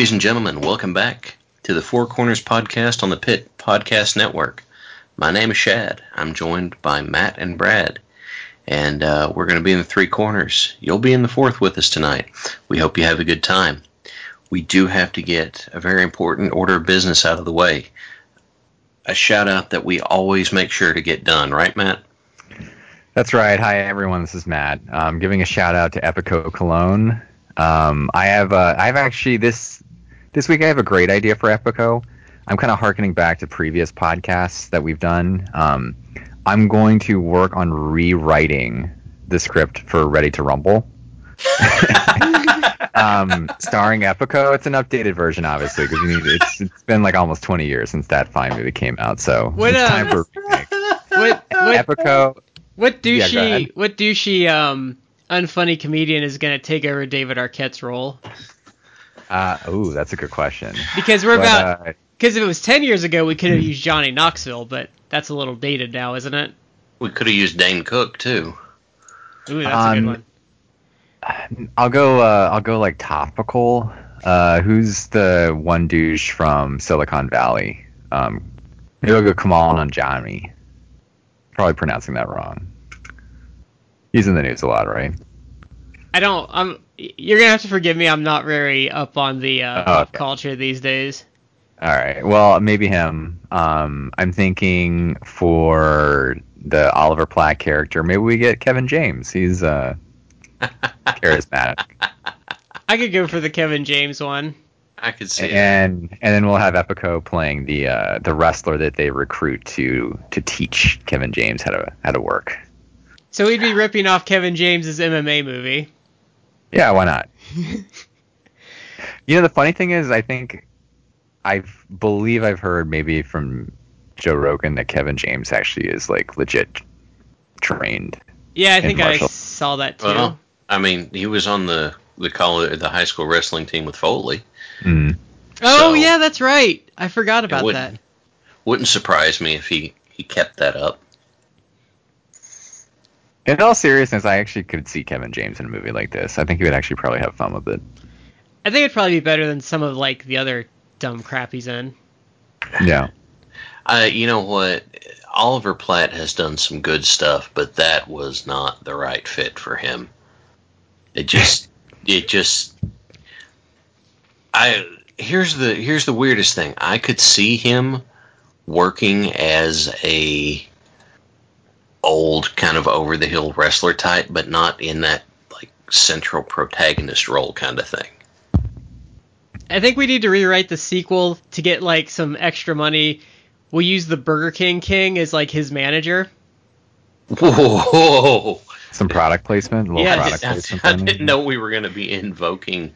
Ladies and gentlemen, welcome back to the Four Corners Podcast on the Pit Podcast Network. My name is Shad. I'm joined by Matt and Brad, and uh, we're going to be in the three corners. You'll be in the fourth with us tonight. We hope you have a good time. We do have to get a very important order of business out of the way. A shout out that we always make sure to get done, right, Matt? That's right. Hi, everyone. This is Matt. I'm giving a shout out to Epico Cologne. Um, I have uh, I've actually this this week I have a great idea for Epico. I'm kind of harkening back to previous podcasts that we've done. Um, I'm going to work on rewriting the script for Ready to Rumble. um, starring Epico. It's an updated version, obviously, because it's it's been like almost 20 years since that fine movie came out. So what, it's uh, time for what, what, Epico. what Yeah, douchey ahead. what douchey um unfunny comedian is gonna take over David Arquette's role? Uh, oh, that's a good question. Because we're But, about uh, because if it was ten years ago we could have used Johnny Knoxville, but that's a little dated now, isn't it? We could have used Dane Cook too. Ooh, that's a good Um, one. I'll go. Uh, I'll go like topical. Uh, who's the one douche from Silicon Valley? Um, maybe I'll go Kamal Nanjiani. Probably pronouncing that wrong. He's in the news a lot, right? I don't. I'm. You're gonna have to forgive me. I'm not very up on the uh, Oh, okay. culture these days. All right. Well, maybe him. Um, I'm thinking for the Oliver Platt character, maybe we get Kevin James. He's uh, charismatic, I could go for the Kevin James one. I could see it. and and then we'll have Epico playing the uh, the wrestler that they recruit to to teach Kevin James how to how to work. So we'd be ripping off Kevin James's MMA movie. Yeah, why not? you know, the funny thing is, I think I believe I've heard maybe from Joe Rogan that Kevin James actually is like legit trained. Yeah, I think I saw that too. Well, I mean, he was on the the college, the high school wrestling team with Foley. Mm. oh so- yeah, that's right. I forgot about wouldn't- that. Wouldn't surprise me if he he kept that up. In all seriousness, I actually could see Kevin James in a movie like this. I think he would actually probably have fun with it. I think it'd probably be better than some of like the other dumb crap he's in. Yeah. Uh, you know what? Oliver Platt has done some good stuff, but that was not the right fit for him. It just, it just, I here's the here's the weirdest thing. I could see him working as a old kind of over the hill wrestler type, but not in that like central protagonist role kind of thing. I think we need to rewrite the sequel to get like some extra money. We'll use the Burger King King as like his manager. Whoa! Some product placement, a Yeah, product I, placement. I then. didn't know we were going to be invoking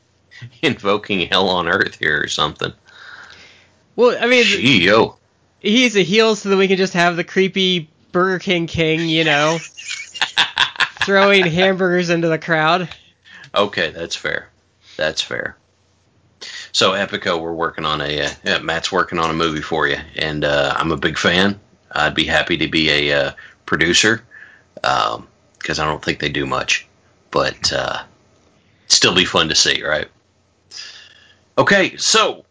invoking hell on earth here or something. Well, I mean, Gee, yo. he's a heel, so that we can just have the creepy Burger King King, you know, throwing hamburgers into the crowd. Okay, that's fair. That's fair. So Epico, we're working on a uh, yeah, Matt's working on a movie for you, and uh, I'm a big fan. I'd be happy to be a uh, producer because I don't think they do much, but uh, still be fun to see, right? Okay, so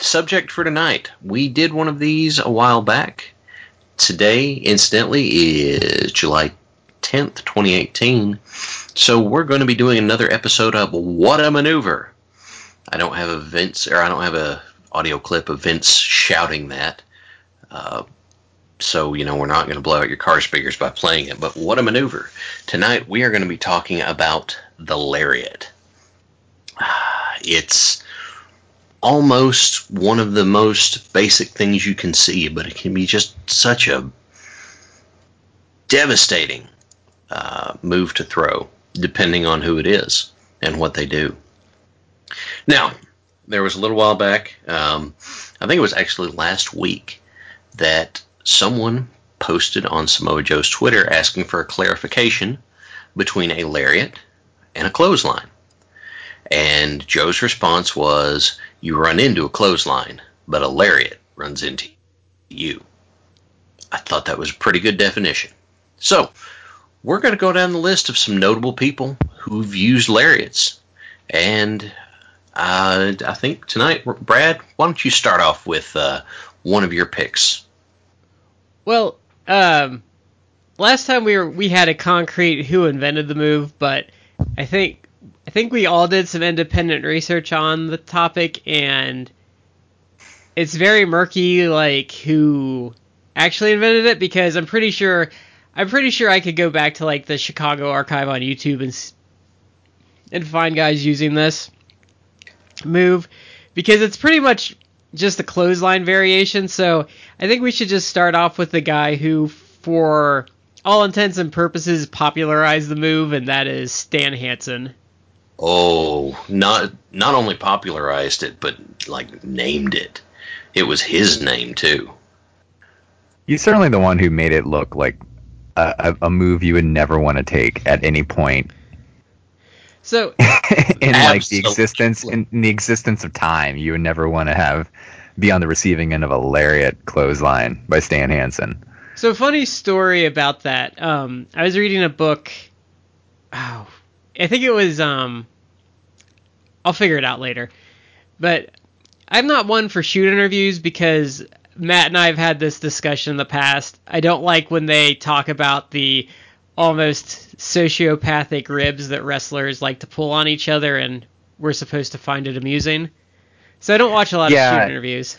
subject for tonight. We did one of these a while back. Today, incidentally, is July 10th, 2018. So we're going to be doing another episode of What a Maneuver. I don't have a Vince, or I don't have a audio clip of Vince shouting that. Uh, so, you know, we're not going to blow out your car speakers by playing it, but what a maneuver. Tonight we are going to be talking about the Lariat. It's almost one of the most basic things you can see, but it can be just such a devastating uh, move to throw, depending on who it is and what they do. Now, there was a little while back, um, I think it was actually last week, that someone posted on Samoa Joe's Twitter asking for a clarification between a lariat and a clothesline. And Joe's response was, You run into a clothesline, but a lariat runs into you. I thought that was a pretty good definition. So, we're going to go down the list of some notable people who've used lariats. And uh, I think tonight, Brad, why don't you start off with uh, one of your picks? Well, um, last time we were we had a concrete who invented the move, but I think I think we all did some independent research on the topic, and it's very murky, like who actually invented it, because I'm pretty sure I'm pretty sure I could go back to like the Chicago archive on YouTube and and find guys using this move because it's pretty much just a clothesline variation. So I think we should just start off with the guy who, for all intents and purposes, popularized the move, and that is Stan Hansen. Oh, not not only popularized it, but like named it. It was his name too. He's certainly the one who made it look like a, a move you would never want to take at any point. So in like the existence in, in, the existence of time, you would never want to have be on the receiving end of a lariat clothesline by Stan Hansen. So funny story about that. Um, I was reading a book. Oh, I think it was. Um, I'll figure it out later. But I'm not one for shoot interviews because Matt and I have had this discussion in the past. I don't like when they talk about the almost sociopathic ribs that wrestlers like to pull on each other, and we're supposed to find it amusing. So I don't watch a lot yeah, of shoot interviews.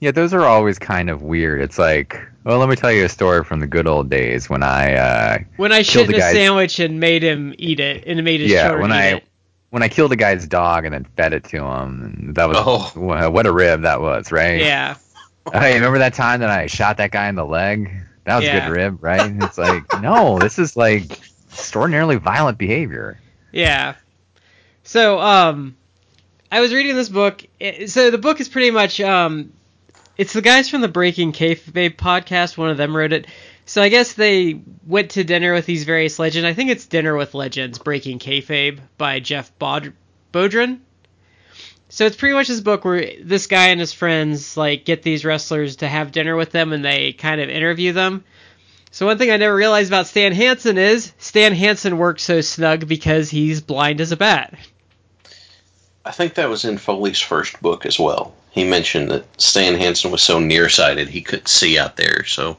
Yeah, those are always kind of weird. It's like, well, let me tell you a story from the good old days when I uh, when I shit in a sandwich and made him eat it and made his yeah when I it. When I killed a guy's dog and then fed it to him. That was oh. what a rib that was, right? Yeah. Hey, remember that time that I shot that guy in the leg? That was yeah. good rib, right? It's like, no, this is like extraordinarily violent behavior. Yeah. So, um, I was reading this book. So the book is pretty much, um, it's the guys from the Breaking Kayfabe podcast. One of them wrote it. So I guess they went to dinner with these various legends. I think it's Dinner with Legends, Breaking Kayfabe by Jeff Bod- Bodrin. So it's pretty much this book where this guy and his friends like get these wrestlers to have dinner with them and they kind of interview them. So one thing I never realized about Stan Hansen is Stan Hansen works so snug because he's blind as a bat. I think that was in Foley's first book as well. He mentioned that Stan Hansen was so nearsighted he couldn't see out there. So,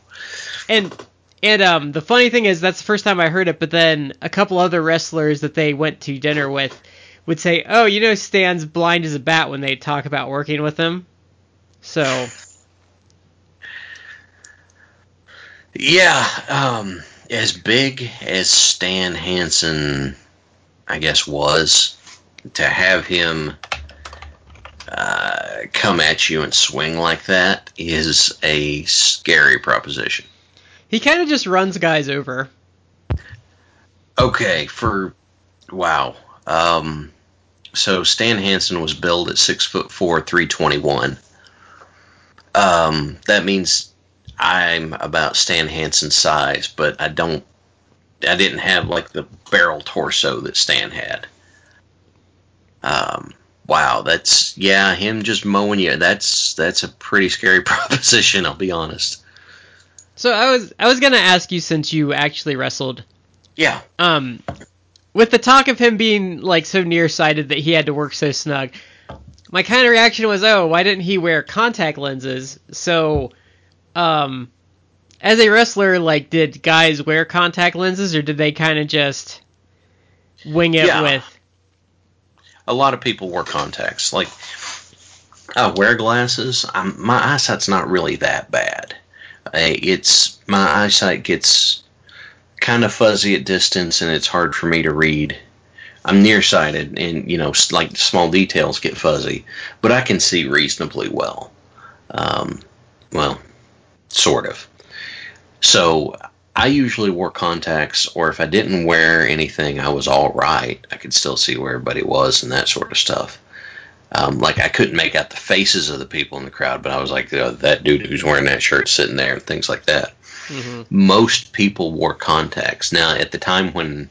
and and um, the funny thing is that's the first time I heard it. But then a couple other wrestlers that they went to dinner with would say, "Oh, you know, Stan's blind as a bat" when they talk about working with him. So, yeah, um, as big as Stan Hansen, I guess, was to have him come at you and swing like that is a scary proposition. He kind of just runs guys over. Okay, for wow. Um, so Stan Hansen was billed at six foot four, three twenty one. Um, that means I'm about Stan Hansen's size, but I don't. I didn't have like the barrel torso that Stan had. Um, wow, that's yeah, him just mowing you. That's that's a pretty scary proposition. I'll be honest. So I was I was gonna ask you since you actually wrestled. Yeah. Um, with the talk of him being like so nearsighted that he had to work so snug, my kind of reaction was, oh, why didn't he wear contact lenses? So, um, as a wrestler, like, did guys wear contact lenses, or did they kind of just wing it yeah. with? A lot of people wear contacts. Like, I wear glasses. I'm, my eyesight's not really that bad. It's my eyesight gets kind of fuzzy at distance and it's hard for me to read. I'm nearsighted and, you know, like small details get fuzzy, but I can see reasonably well. Um, well, sort of. So I usually wore contacts, or if I didn't wear anything, I was all right. I could still see where everybody was and that sort of stuff. Um, like I couldn't make out the faces of the people in the crowd, but I was like, oh, that dude who's wearing that shirt sitting there and things like that. Mm-hmm. Most people wore contacts. Now, at the time when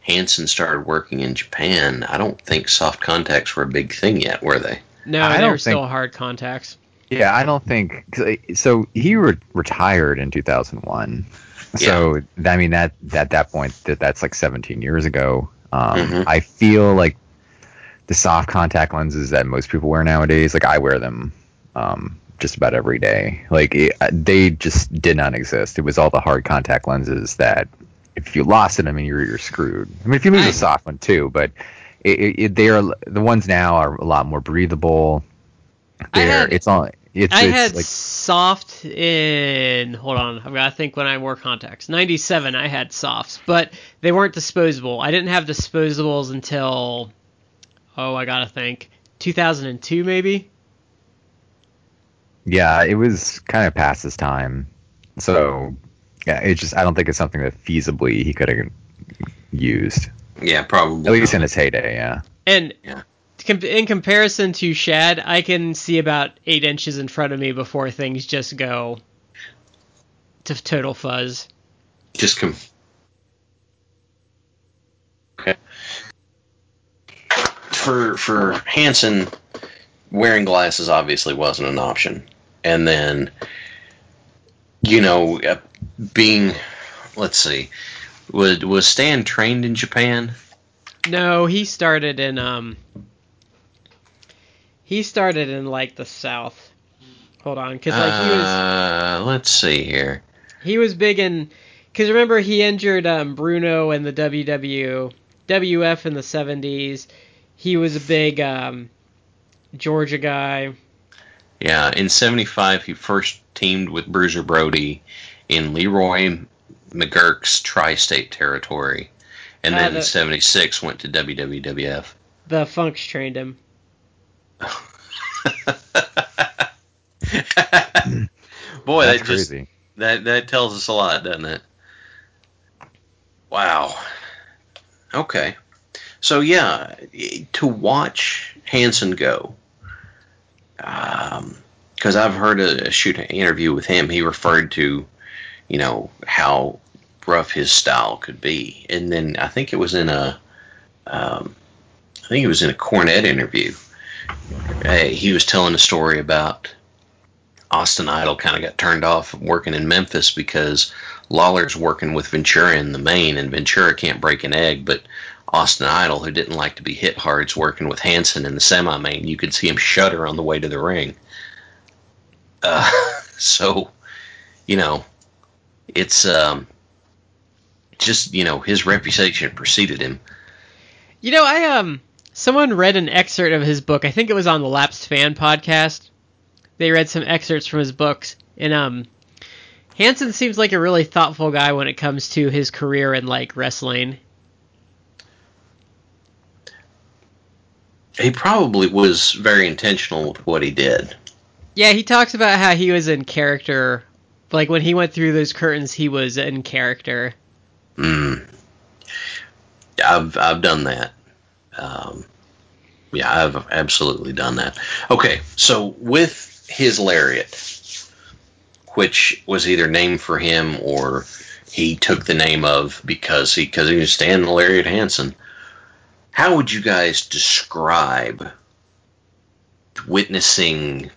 Hansen started working in Japan, I don't think soft contacts were a big thing yet, were they? No, I they were think, still hard contacts. Yeah, I don't think so. He re- retired in 2001. So yeah. I mean that at that point that that's like 17 years ago. Um, mm-hmm. I feel like the soft contact lenses that most people wear nowadays. Like I wear them um, just about every day. Like it, they just did not exist. It was all the hard contact lenses that if you lost it, I mean, you're you're screwed. I mean, if you lose a soft one too, but it, it, it, they are the ones now are a lot more breathable. They're had- it's all it's, I it's had like soft in hold on, I've got to think when I wore contacts. Ninety seven I had softs, but they weren't disposable. I didn't have disposables until oh I gotta think. Two thousand and two maybe? yeah, it was kind of past his time. So yeah, it's just I don't think it's something that feasibly he could have used Yeah, probably. at least not. in his heyday. Yeah. And Yeah. In comparison to Shad, I can see about eight inches in front of me before things just go to total fuzz. just come. okay. For for Hansen, wearing glasses obviously wasn't an option, and then you know uh, being let's see, was was Stan trained in Japan? No, he started in um he started in like the south. Hold on, cuz like he was uh, let's see here. he was big in cuz remember he injured um Bruno in the WW WF in the 70s. He was a big um Georgia guy. Yeah, in '75 he first teamed with Bruiser Brody in Leroy McGuirk's tri-state territory, and Ah, then the- in '76 went to WWF. The Funks trained him. Boy, That's that just crazy. that that tells us a lot, doesn't it? Wow. Okay. So yeah, to watch Hansen go, because I've heard a, a shoot interview with him. He referred to, you know, how rough his style could be, and then I think it was in a, um, I think it was in a Cornette interview. He was telling a story about Austin Idol kind of got turned off working in Memphis because Lawler's working with Ventura in the main, and Ventura can't break an egg. But Austin Idol, who didn't like to be hit hard, is working with Hansen in the semi main. You could see him shudder on the way to the ring. Uh, so, you know, it's um, just you know his reputation preceded him. You know, I um someone read an excerpt of his book. I think it was on the Lapsed Fan podcast. They read some excerpts from his books, and um, Hansen seems like a really thoughtful guy when it comes to his career in like wrestling. He probably was very intentional with what he did. Yeah, he talks about how he was in character. Like when he went through those curtains, he was in character. Mm. I've I've done that. Um, yeah, I've absolutely done that. Okay, so with his lariat, which was either named for him or he took the name of because he because he was Stan Lariat Hansen. How would you guys describe witnessing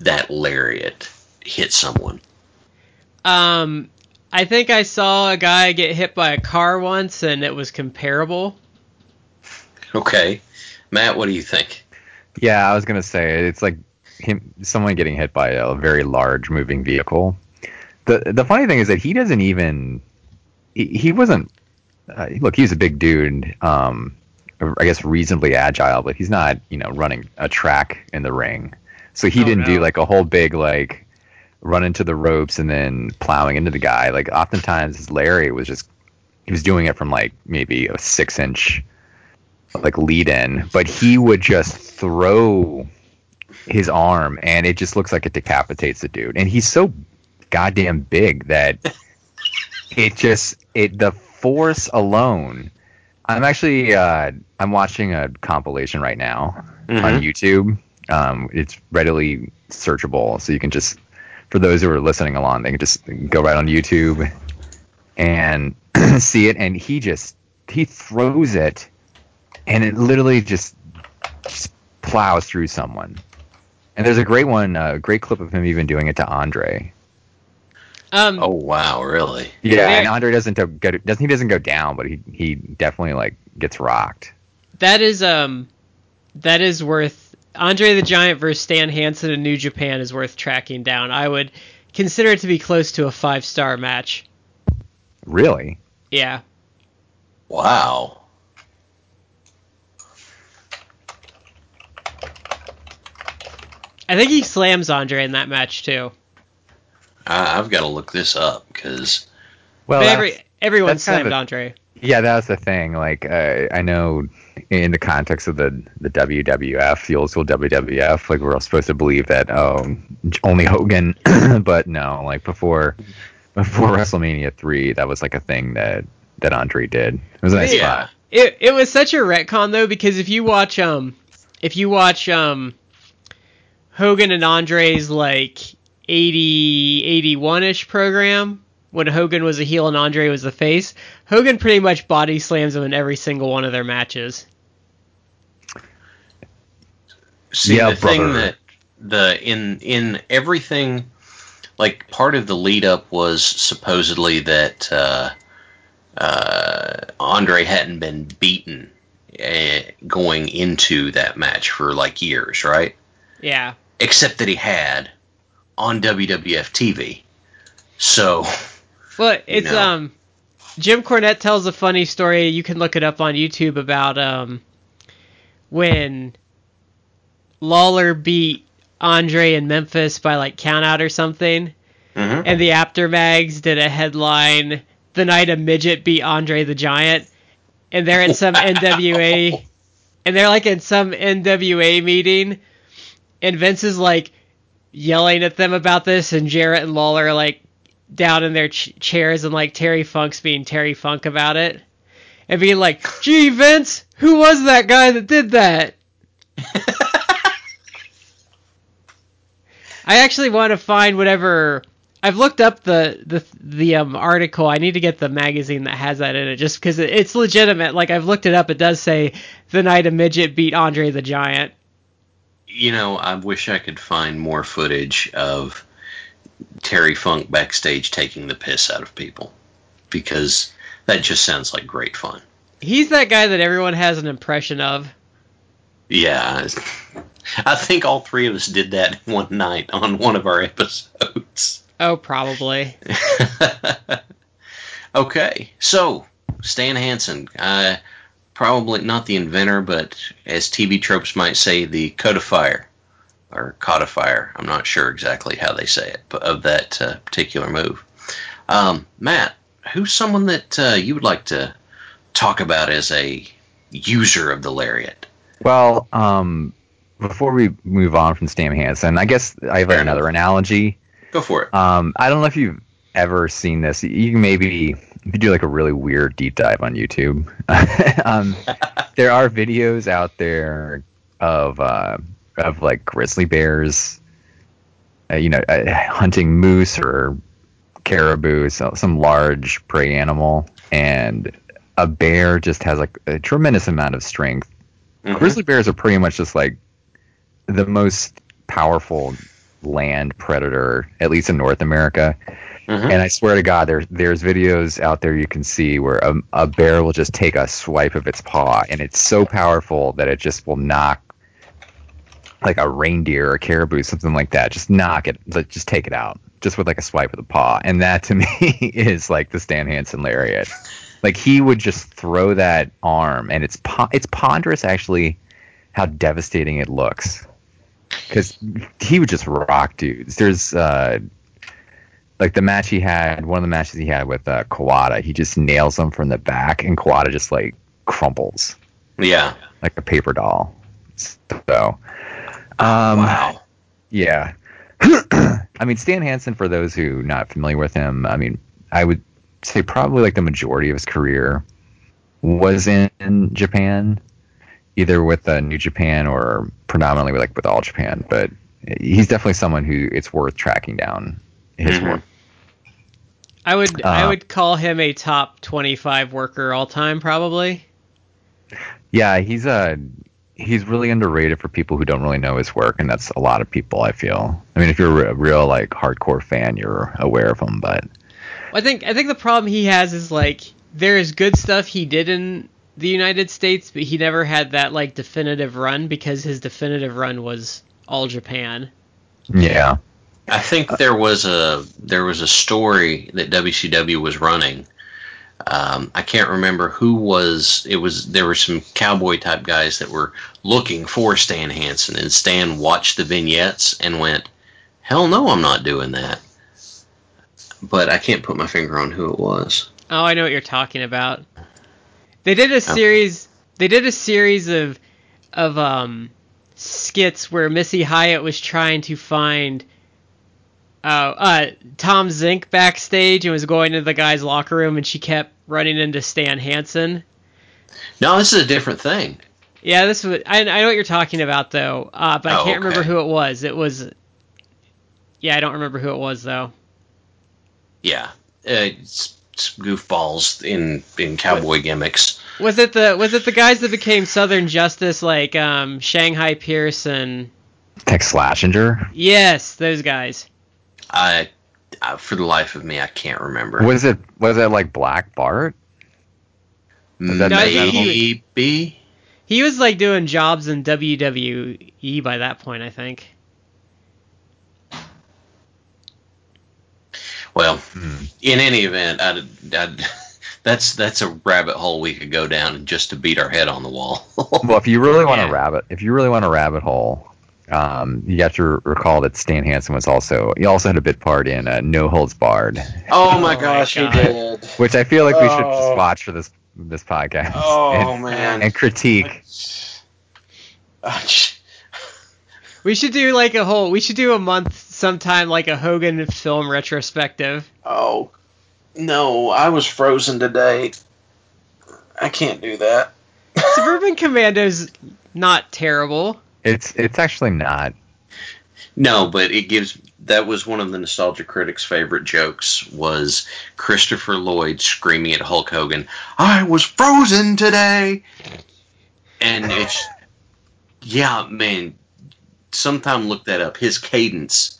that lariat hit someone? Um, I think I saw a guy get hit by a car once, and it was comparable. Okay, Matt, what do you think? Yeah, I was gonna say it's like him, someone getting hit by a very large moving vehicle. the The funny thing is that he doesn't even he, he wasn't. Uh, look, he's a big dude. Um, I guess reasonably agile, but he's not you know running a track in the ring. So he Oh, didn't do like a whole big like run into the ropes and then plowing into the guy. Like oftentimes Larry was just he was doing it from like maybe a six inch like lead in, but he would just throw his arm and it just looks like it decapitates the dude. And he's so goddamn big that it just it the force alone. I'm actually uh, I'm watching a compilation right now on YouTube. Um, it's readily searchable, so you can just for those who are listening along, they can just go right on YouTube and see it. And he just he throws it, and it literally just, just plows through someone. And there's a great one, a great clip of him even doing it to Andre. Um, Oh wow, really? Yeah, Yeah. and Andre doesn't go, doesn't he doesn't go down, but he he definitely like gets rocked. that is um that is worth Andre the Giant versus Stan Hansen in New Japan is worth tracking down. I would consider it to be close to a five star match. Really? Yeah. Wow. I think he slams Andre in that match too. I, I've got to look this up because Well, but every everyone that's kind of a- Andre. yeah, that was the thing. Like, uh, I know in the context of the the WWF, the old school WWF, like we're all supposed to believe that oh, only Hogan, but no, like before before WrestleMania three, that was like a thing that that Andre did. It was a nice yeah, spot. It it was such a retcon though because if you watch um if you watch um Hogan and Andre's like 80 81ish program when Hogan was a heel and Andre was the face, Hogan pretty much body slams him in every single one of their matches. See Yeah, the thing that the in in everything, like part of the lead up was supposedly that uh, uh, Andre hadn't been beaten uh, going into that match for like years, right? Yeah. Except that he had on WWF TV. So Well, it's know. um Jim Cornette tells a funny story. You can look it up on YouTube about um when Lawler beat Andre in Memphis by like count out or something, mhm. and the Apter mags did a headline the night a midget beat Andre the Giant, and they're at some NWA, and they're like in some NWA meeting, and Vince is like yelling at them about this, and Jarrett and Lawler are like down in their ch- chairs, and like Terry Funk's being Terry Funk about it, and being like, "Gee, Vince, who was that guy that did that?" I actually want to find whatever. I've looked up the the the um, article. I need to get the magazine that has that in it, just because it, it's legitimate. Like I've looked it up. It does say the night a midget beat Andre the Giant. You know, I wish I could find more footage of Terry Funk backstage taking the piss out of people because that just sounds like great fun. He's that guy that everyone has an impression of. Yeah, I think all three of us did that one night on one of our episodes. Oh, probably. okay, so Stan Hansen, uh, probably not the inventor, but as TV tropes might say, the codifier or codifier. I'm not sure exactly how they say it, but of that uh, particular move. Um, Matt, who's someone that uh, you would like to talk about as a user of the lariat? Well, um, before we move on from Stan Hansen, I guess I have Fair another analogy. Go for it. Um, I don't know if you've ever seen this. You maybe if you do like a really weird deep dive on YouTube. um, there are videos out there of uh, of like grizzly bears, uh, you know, uh, hunting moose or caribou, so some large prey animal, and a bear just has like a tremendous amount of strength. Mhm. Grizzly bears are pretty much just like the most powerful land predator, at least in North America. Mhm. And I swear to God, there there's videos out there you can see where a, a bear will just take a swipe of its paw, and it's so powerful that it just will knock like a reindeer or caribou, something like that. Just knock it, just take it out, just with like a swipe of the paw. And that to me is like the Stan Hansen lariat. Like he would just throw that arm, and it's po- it's ponderous actually how devastating it looks because he would just rock dudes. There's uh, like the match he had, one of the matches he had with uh, Kawada, he just nails him from the back, and Kawada just like crumples Yeah. like a paper doll. So, um, wow. yeah. I mean, Stan Hansen, for those who not familiar with him, I mean, I would say probably like the majority of his career was in, Japan, either with uh, New Japan or predominantly like with All Japan. But he's definitely someone who it's worth tracking down his Mhm. work. I would I Uh, would call him a top 25 worker all time probably. Yeah, he's uh he's really underrated for people who don't really know his work, and that's a lot of people. I feel. I mean, if you're a real like hardcore fan, you're aware of him, but I think I think the problem he has is like there's good stuff he did in the United States, but he never had that like definitive run because his definitive run was all Japan. Yeah. I think there was a there was a story that WCW was running. Um, I can't remember who was. It was there were some cowboy type guys that were looking for Stan Hansen, and Stan watched the vignettes and went, "Hell no, I'm not doing that." But I can't put my finger on who it was. Oh, I know what you're talking about. They did a series. They did a series of of um, skits where Missy Hyatt was trying to find uh, uh, Tom Zenk backstage and was going into the guy's locker room, and she kept running into Stan Hansen. No, this is a different thing. Yeah, this was. I, I know what you're talking about though, uh, but I Oh, can't remember who it was. It was. Yeah, I don't remember who it was though. Yeah, uh, it's, it's goofballs in in cowboy gimmicks. Was it the was it the guys that became Southern Justice like um, Shanghai Pearson? Tex Slazenger. yes, those guys. I, I for the life of me, I can't remember. Was it was it like Black Bart? That No, I he- Maybe. He was like doing jobs in WWE by that point, I think. Well, Hmm. in any event, I'd, I'd, that's that's a rabbit hole we could go down just to beat our head on the wall. Well, if you really want Yeah. a rabbit, if you really want a rabbit hole, um, you have to recall that Stan Hansen was also he also had a bit part in uh, No Holds Barred, oh my my gosh, he did. which I feel like we should Oh. just watch for this this podcast Oh and, man. and critique. We should do like a whole. We should do a month sometime, like a Hogan film retrospective. Oh no, I was frozen today. I can't do that. Suburban Commando's not terrible. It's it's actually not. No, but it gives. That was one of the nostalgia critics' favorite jokes. Was Christopher Lloyd screaming at Hulk Hogan, "I was frozen today," and it's yeah, man. Sometime look that up. His cadence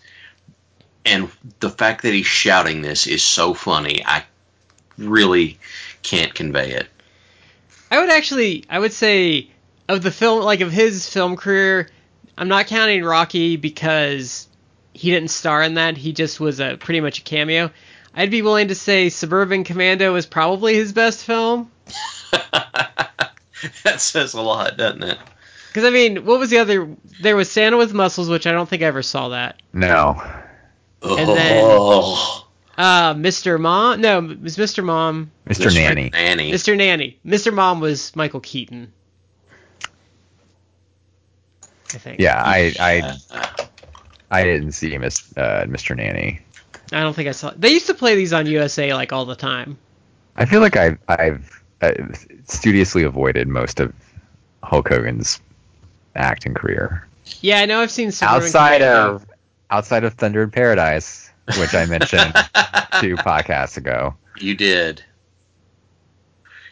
and the fact that he's shouting this is so funny. I really can't convey it. I would actually, I would say, of the film, like of his film career, I'm not counting Rocky because he didn't star in that. He just was a pretty much a cameo. I'd be willing to say Suburban Commando is probably his best film. that says a lot, doesn't it? Because I mean, what was the other? There was Santa with Muscles, which I don't think I ever saw that. No, And then- oh, Uh, Mr. Mom? No, it was Mr. Mom. Mr. Nanny. Nanny. Mr. Nanny. Mr. Mom was Michael Keaton. I think. Yeah, I I I didn't see Miss uh, Mr. Nanny. I don't think I saw. They used to play these on USA like all the time. I feel like I've I've uh, studiously avoided most of Hulk Hogan's acting career. Yeah, I know. I've seen Suburban outside Commando. of outside of Thunder in Paradise, which I mentioned two podcasts ago. You did.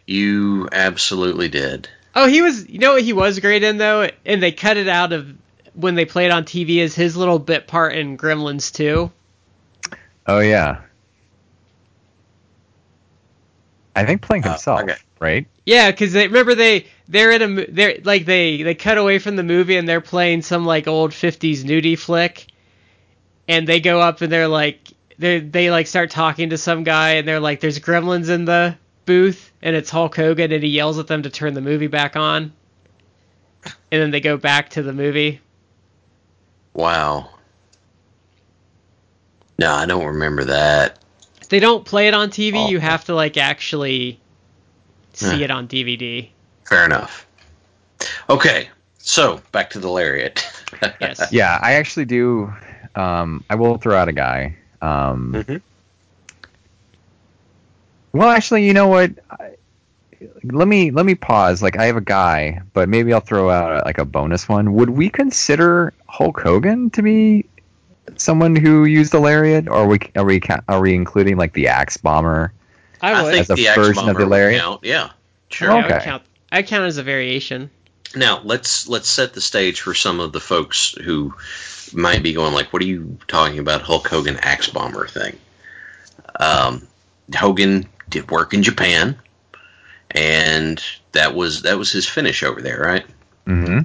You absolutely did. Oh, he was. You know what he was great in though, and they cut it out of when they played on TV as his little bit part in Gremlins 2. Oh yeah, I think playing Oh, himself, okay. right? Yeah, because they remember they they're in a they're like they they cut away from the movie and they're playing some like old 50s nudie flick, and they go up and they're like they they like start talking to some guy and they're like there's gremlins in the booth and it's Hulk Hogan and he yells at them to turn the movie back on, and then they go back to the movie. Wow. No, I don't remember that. They don't play it on TV. Oh. You have to like actually see Yeah. it on DVD. Fair enough. Okay, so back to the lariat. Yes. Yeah, I actually do. Um, I will throw out a guy. Um, Mhm. Well, actually, you know what? I, let me let me pause. Like, I have a guy, but maybe I'll throw out like a bonus one. Would we consider Hulk Hogan to be someone who used the lariat, or are we are we are we including like the Axe Bomber? I I would. think As a the axe version of the lariat? count. Yeah, sure. Yeah, I would Okay. count. I count as a variation. Now let's let's set the stage for some of the folks who might be going like, "What are you talking about, Hulk Hogan axe bomber thing?" Um, Hogan did work in Japan, and that was that was his finish over there, right? hmm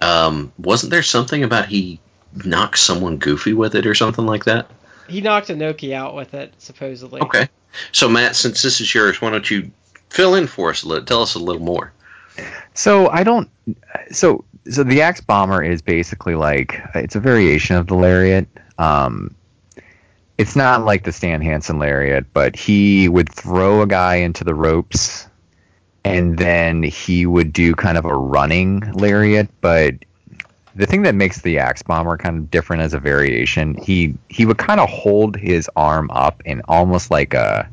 Um, wasn't there something about he knocked someone goofy with it or something like that? He knocked Inoki out with it, supposedly. Okay. So Matt, since this is yours, why don't you fill in for us a little? Tell us a little more. So I don't. So so the axe bomber is basically like it's a variation of the lariat. Um, it's not like the Stan Hansen lariat, but he would throw a guy into the ropes, and then he would do kind of a running lariat. But the thing that makes the axe bomber kind of different as a variation, he he would kind of hold his arm up in almost like a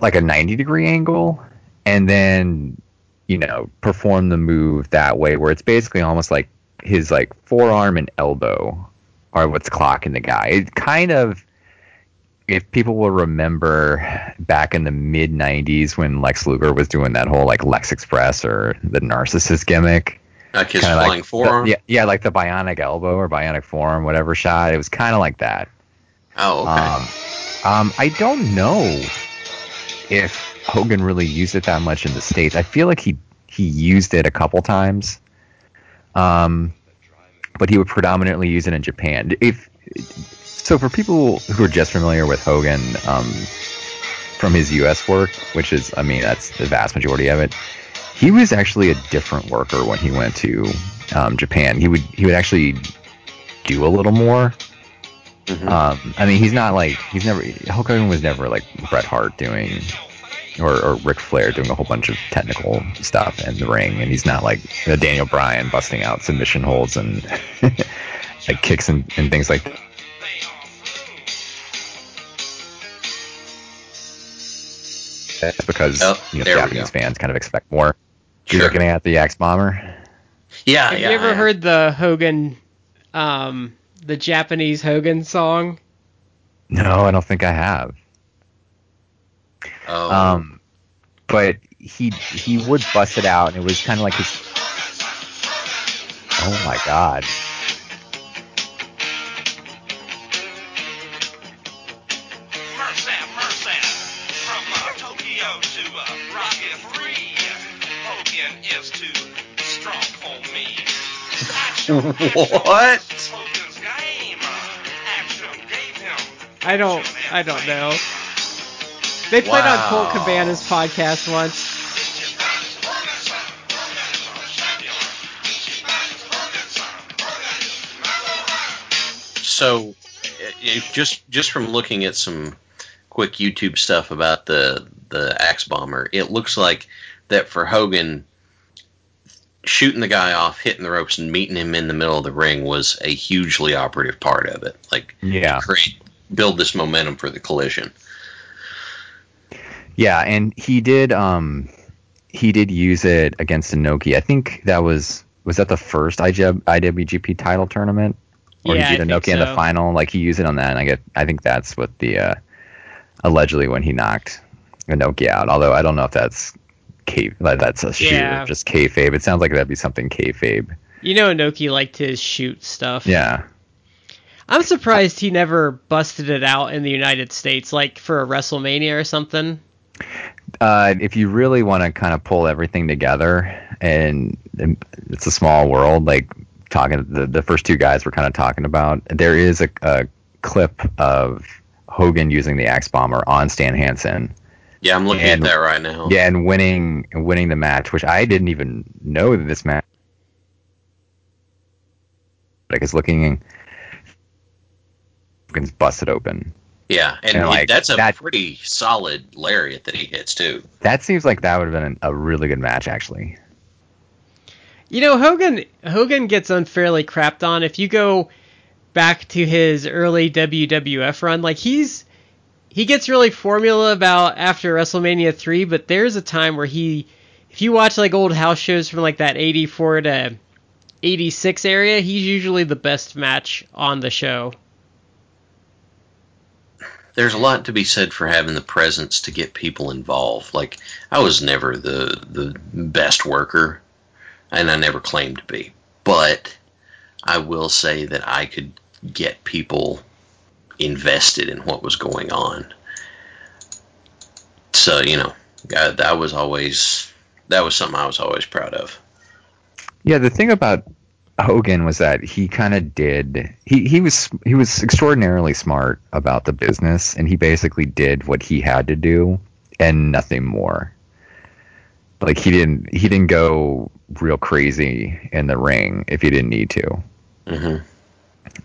like a 90 degree angle and then you know perform the move that way where it's basically almost like his like forearm and elbow are what's clocking the guy it kind of if people will remember back in the mid 90s when lex luger was doing that whole like lex express or the narcissist gimmick Like his flying the- yeah, yeah like the bionic elbow or bionic forearm whatever shot it was kind of like that Oh, okay. um, um, I don't know if Hogan really used it that much in the states. I feel like he he used it a couple times, um, but he would predominantly use it in Japan. If so, for people who are just familiar with Hogan um, from his U.S. work, which is, I mean, that's the vast majority of it. He was actually a different worker when he went to um, Japan. He would he would actually do a little more. Mhm. Um, I mean, he's not like he's never Hulk Hogan was never like Bret Hart doing or, or Ric Flair doing a whole bunch of technical stuff in the ring, and he's not like uh, Daniel Bryan busting out submission holds and like kicks and, and things like That's because Oh, you know, Japanese fans kind of expect more. You're Sure. looking at the Axe Bomber. Yeah, Have yeah. you ever yeah. heard the Hogan, um, the Japanese Hogan song? No, I don't think I have. Oh, Um, but he he would bust it out, and it was kind of like his. Oh my god! What? Game. Action gave him. I don't, I don't know. They played on Colt Wow. Cabana's podcast once. so uh, it, it- just just from looking at some quick YouTube stuff about the the axe bomber, it looks like that for Hogan shooting the guy off, hitting the ropes, and meeting him in the middle of the ring was a hugely operative part of it. Like Yeah, create build this momentum for the collision. yeah, and he did um he did use it against Inoki. I think that was was that the first IW, IWGP title tournament, or yeah, he beat I think Inoki in the final. Like he used it on that, and I get I think that's what the uh, allegedly when he knocked Inoki out. Although I don't know if that's K like that's a shoot Yeah. just kayfabe. It sounds like that'd be something kayfabe. You know, Inoki liked to shoot stuff. Yeah. I'm surprised he never busted it out in the United States, like for a WrestleMania or something. uh, if you really want to kind of pull everything together, and, and it's a small world, like talking the the first two guys we're kind of talking about, there is a, a clip of Hogan using the axe bomber on Stan Hansen, Yeah, I'm looking And- at that right now. yeah, and winning winning the match, which I didn't even know that this match. Like it's looking, Hogan's busted open. Yeah, and And, it- like, that's a that- pretty solid lariat that he hits too. That seems like that would have been a really good match, actually. You know, Hogan Hogan gets unfairly crapped on. If you go back to his early WWF run, like he's he gets really formula about after WrestleMania 3, but there's a time where he if you watch like old house shows from like that 84 to 86 area, he's usually the best match on the show. there's a lot to be said for having the presence to get people involved. Like I was never the the best worker, and I never claimed to be, but I will say that I could get people invested in what was going on. So you know, that was always that was something I was always proud of. Yeah, the thing about Hogan was that he kind of did he he was he was extraordinarily smart about the business and he basically did what he had to do and nothing more. Like he didn't he didn't go real crazy in the ring if he didn't need to. hmm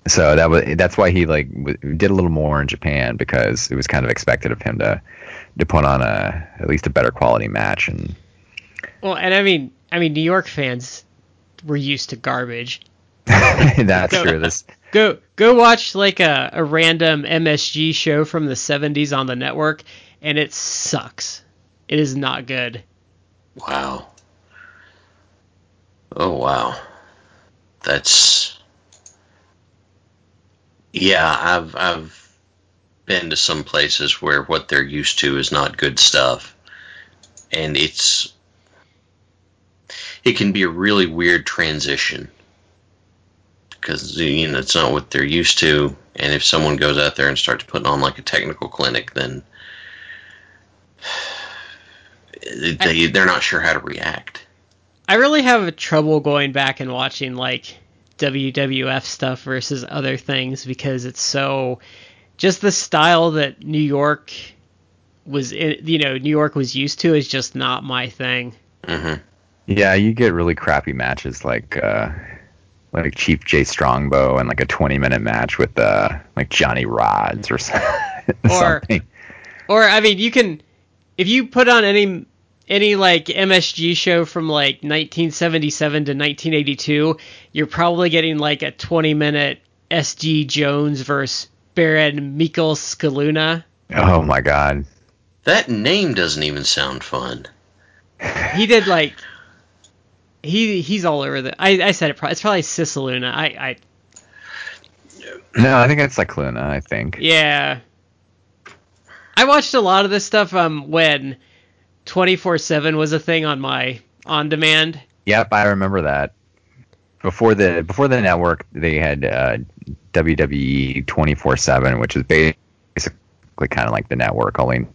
So that was that's why he like w- did a little more in Japan because it was kind of expected of him to to put on a at least a better quality match and Well, and I mean, I mean, New York fans were used to garbage. that's Go. true. This Go go watch like a, a random MSG show from the 70s on the network, and it sucks. It is not good. Wow. Oh wow. That's Yeah, I've I've been to some places where what they're used to is not good stuff. And it's it can be a really weird transition. Cuz you know, it's not what they're used to and if someone goes out there and starts putting on like a technical clinic then they they're not sure how to react. I really have trouble going back and watching like WWF stuff versus other things because it's so just the style that New York was you know New York was used to is just not my thing. hmm Yeah, you get really crappy matches like uh like Chief Jay Strongbow and like a 20 minute match with uh like Johnny Rodz or so- something. Or I mean, you can if you put on any any like MSG show from like 1977 to 1982, you're probably getting like a 20 minute SD Jones versus Baron Mikel Scicluna. Oh my god. That name doesn't even sound fun. He did like he he's all over the. I, I said it. pro- It's probably Cisaluna. I I No, I think it's like Luna, I think. yeah. I watched a lot of this stuff um when 24/7 was a thing on my on demand. Yep, I remember that. Before the before the network, they had uh, WWE 24/7, which is basically kind of like the network, only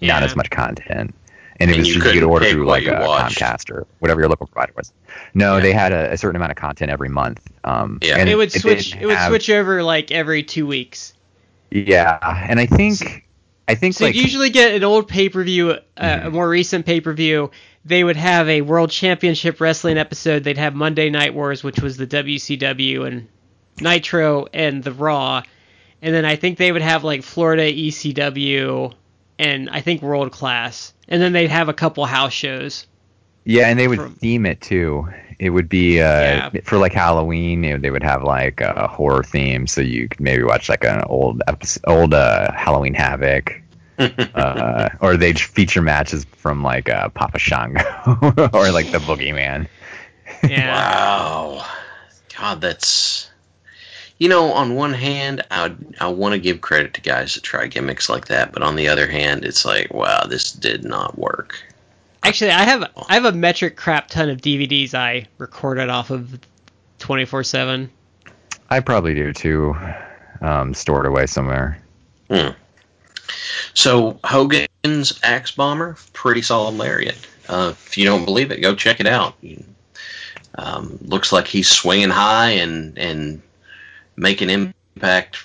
Yeah. not as much content. And it And was you just you could order through like a watched. Comcast or whatever your local provider was. No, Yeah. they had a, a certain amount of content every month. Um, Yeah. and it would didn't switch. It would have- switch over like every two weeks. Yeah, and I think I think So like usually get an old pay per view, uh, a Mhm. more recent pay per view. They would have a World Championship Wrestling episode. They'd have Monday Night Wars, which was the WCW, and Nitro and the Raw. And then I think they would have like Florida ECW and I think World Class. And then they'd have a couple house shows. Yeah, and they would from- theme it too. It would be uh, Yeah. for like Halloween. you know, they would have like a horror theme, so you could maybe watch like an old episode, old uh, Halloween Havoc, uh, or they'd feature matches from like uh, Papa Shango or like the Boogeyman. Yeah. Wow. God, that's. You know, on one hand, I I want to give credit to guys that try gimmicks like that, but on the other hand, it's like, wow, this did not work. Actually, I have I have a metric crap ton of DVDs I recorded off of 24/7. I probably do too, um, stored away somewhere. So Hogan's Axe Bomber, pretty solid lariat. Uh, if you don't believe it, go check it out. Um, looks like he's swinging high and and making impact.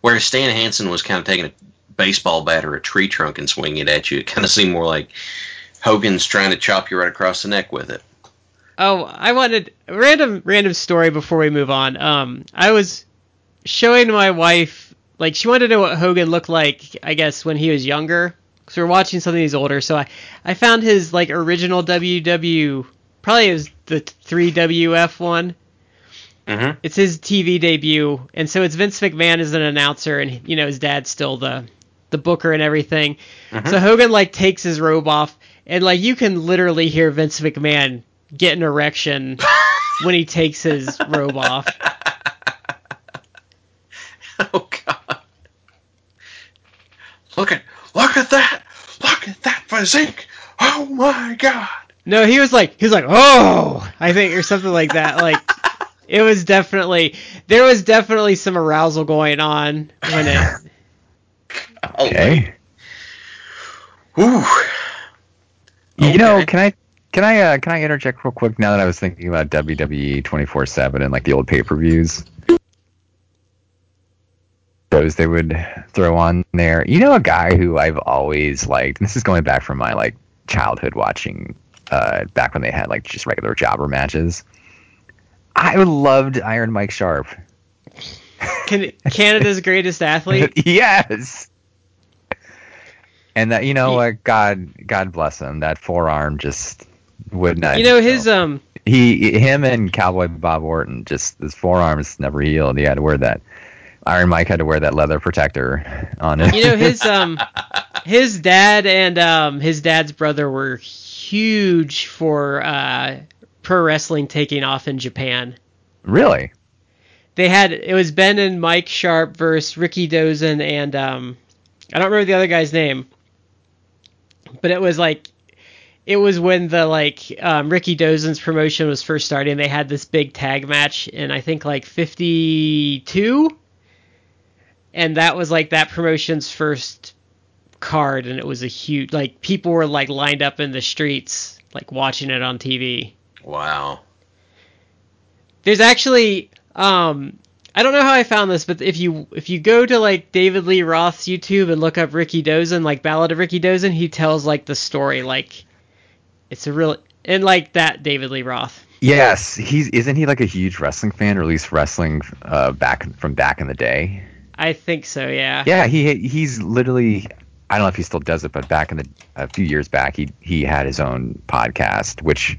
Whereas Stan Hansen was kind of taking a baseball bat or a tree trunk and swing it at you, it kind of seemed more like Hogan's trying to chop you right across the neck with it. Oh, I wanted random random story before we move on. Um, I was showing my wife like she wanted to know what Hogan looked like. I guess when he was younger, because we were watching something he's older. So I I found his like original WW probably it was the three WF one. Mm-hmm. It's his TV debut, and so it's Vince McMahon as an announcer, and you know his dad's still the the booker and everything. Mm-hmm. So Hogan like takes his robe off, and like you can literally hear Vince McMahon get an erection when he takes his robe off. Oh God! Look at look at that! Look at that physique! Oh my God! No, he was like he was like oh I think or something like that. Like it was definitely there was definitely some arousal going on when it. Golly. Okay. Whew. You know, can I can I uh, can I interject real quick now that I was thinking about WWE twenty four seven and like the old pay per views. Those they would throw on there. You know, a guy who I've always liked. And this is going back from my like childhood watching, uh, back when they had like just regular jobber matches. I loved Iron Mike Sharpe. Can, Canada's greatest athlete. yes. And that you know He- what, God, God bless him. That forearm just would not. You know his um. he, him, and Cowboy Bob Orton, just his forearms never healed. He had to wear that. Iron Mike had to wear that leather protector on it. You know his um. His dad and um his dad's brother were huge for uh pro wrestling taking off in Japan. really? They had it was Ben and Mike Sharpe versus Rikidozan and um I don't remember the other guy's name. But it was like it was when the like um, Rikidozan's promotion was first starting. They had this big tag match in I think like 52 and that was like that promotion's first card and it was a huge like people were like lined up in the streets like watching it on TV. Wow. There's actually um I don't know how I found this, but if you if you go to like David Lee Roth's YouTube and look up Rikidozan, like Ballad of Rikidozan, he tells like the story like it's a real and like that David Lee Roth. Yes, he's isn't he like a huge wrestling fan, or at least wrestling uh, back from back in the day? I think so, yeah. Yeah, he he's literally. I don't know if he still does it, but back in the a few years back, he he had his own podcast, which,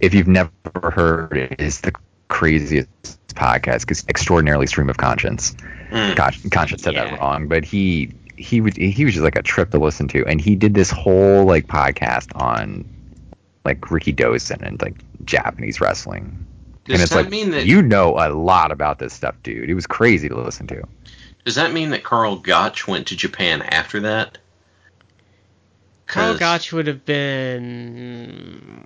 if you've never heard, it is the craziest podcast because extraordinarily stream of conscience. Mm. Con- conscience said Yeah. that wrong, but he he would he was just like a trip to listen to, and he did this whole like podcast on like Rikidozan and like Japanese wrestling. Does and it's that like mean that you know a lot about this stuff, dude. It was crazy to listen to. does that mean that Karl Gotch went to Japan after that? Carl 'Cause- Gotch would have been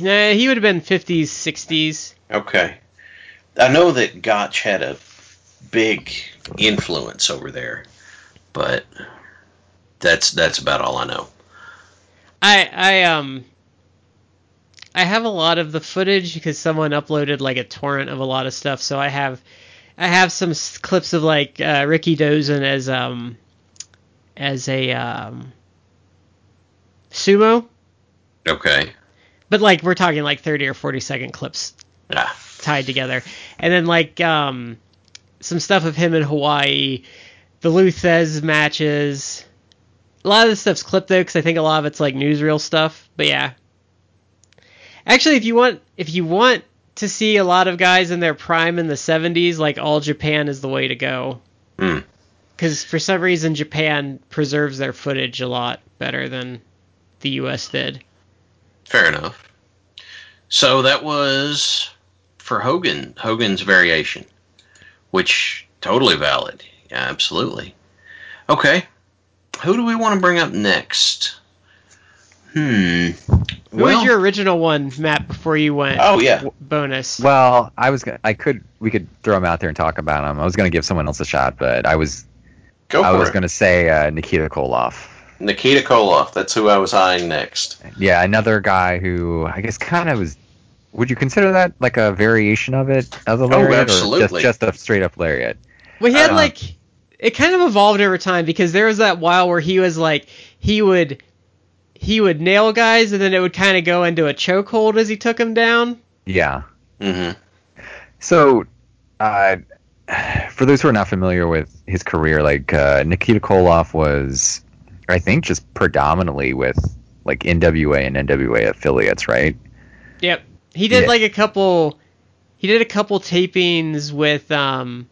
Nah, he would have been 50s, 60s. Okay. I know that Gotch had a big influence over there, but that's that's about all I know. I I um I have a lot of the footage because someone uploaded like a torrent of a lot of stuff. So I have I have some clips of like uh, Rikidozan as um as a um sumo, Okay. but like we're talking like 30 or 40 second clips Ah, tied together. And then like um some stuff of him in Hawaii, the Lou Thesz matches. A lot of this stuff's clipped though, because I think a lot of it's like newsreel stuff. But yeah. Actually, if you want, if you want to see a lot of guys in their prime in the '70s, like All Japan is the way to go. Hmm. Because for some reason Japan preserves their footage a lot better than the U.S. did. fair enough. So that was for Hogan, Hogan's variation, which totally valid. Yeah, absolutely. Okay. Who do we want to bring up next? Hmm. Who was your original one, Matt? Before you went Oh yeah. bonus. Well, I was gonna, I could we could throw him out there and talk about him. I was gonna give someone else a shot, but I was Go I for was it. gonna say uh, Nikita Koloff. Nikita Koloff. That's who I was eyeing next. Yeah, another guy who I guess kind of was. Would you consider that like a variation of it as a lariat, or Oh, absolutely. just just a straight up lariat? Well, he had Uh, like it kind of evolved over time because there was that while where he was like he would he would nail guys and then it would kind of go into a chokehold as he took them down. Yeah. Mm-hmm. So, uh, for those who are not familiar with his career, like uh, Nikita Koloff was, I think, just predominantly with like NWA and NWA affiliates, right? Yep. He did Yeah. like a couple he did a couple tapings with um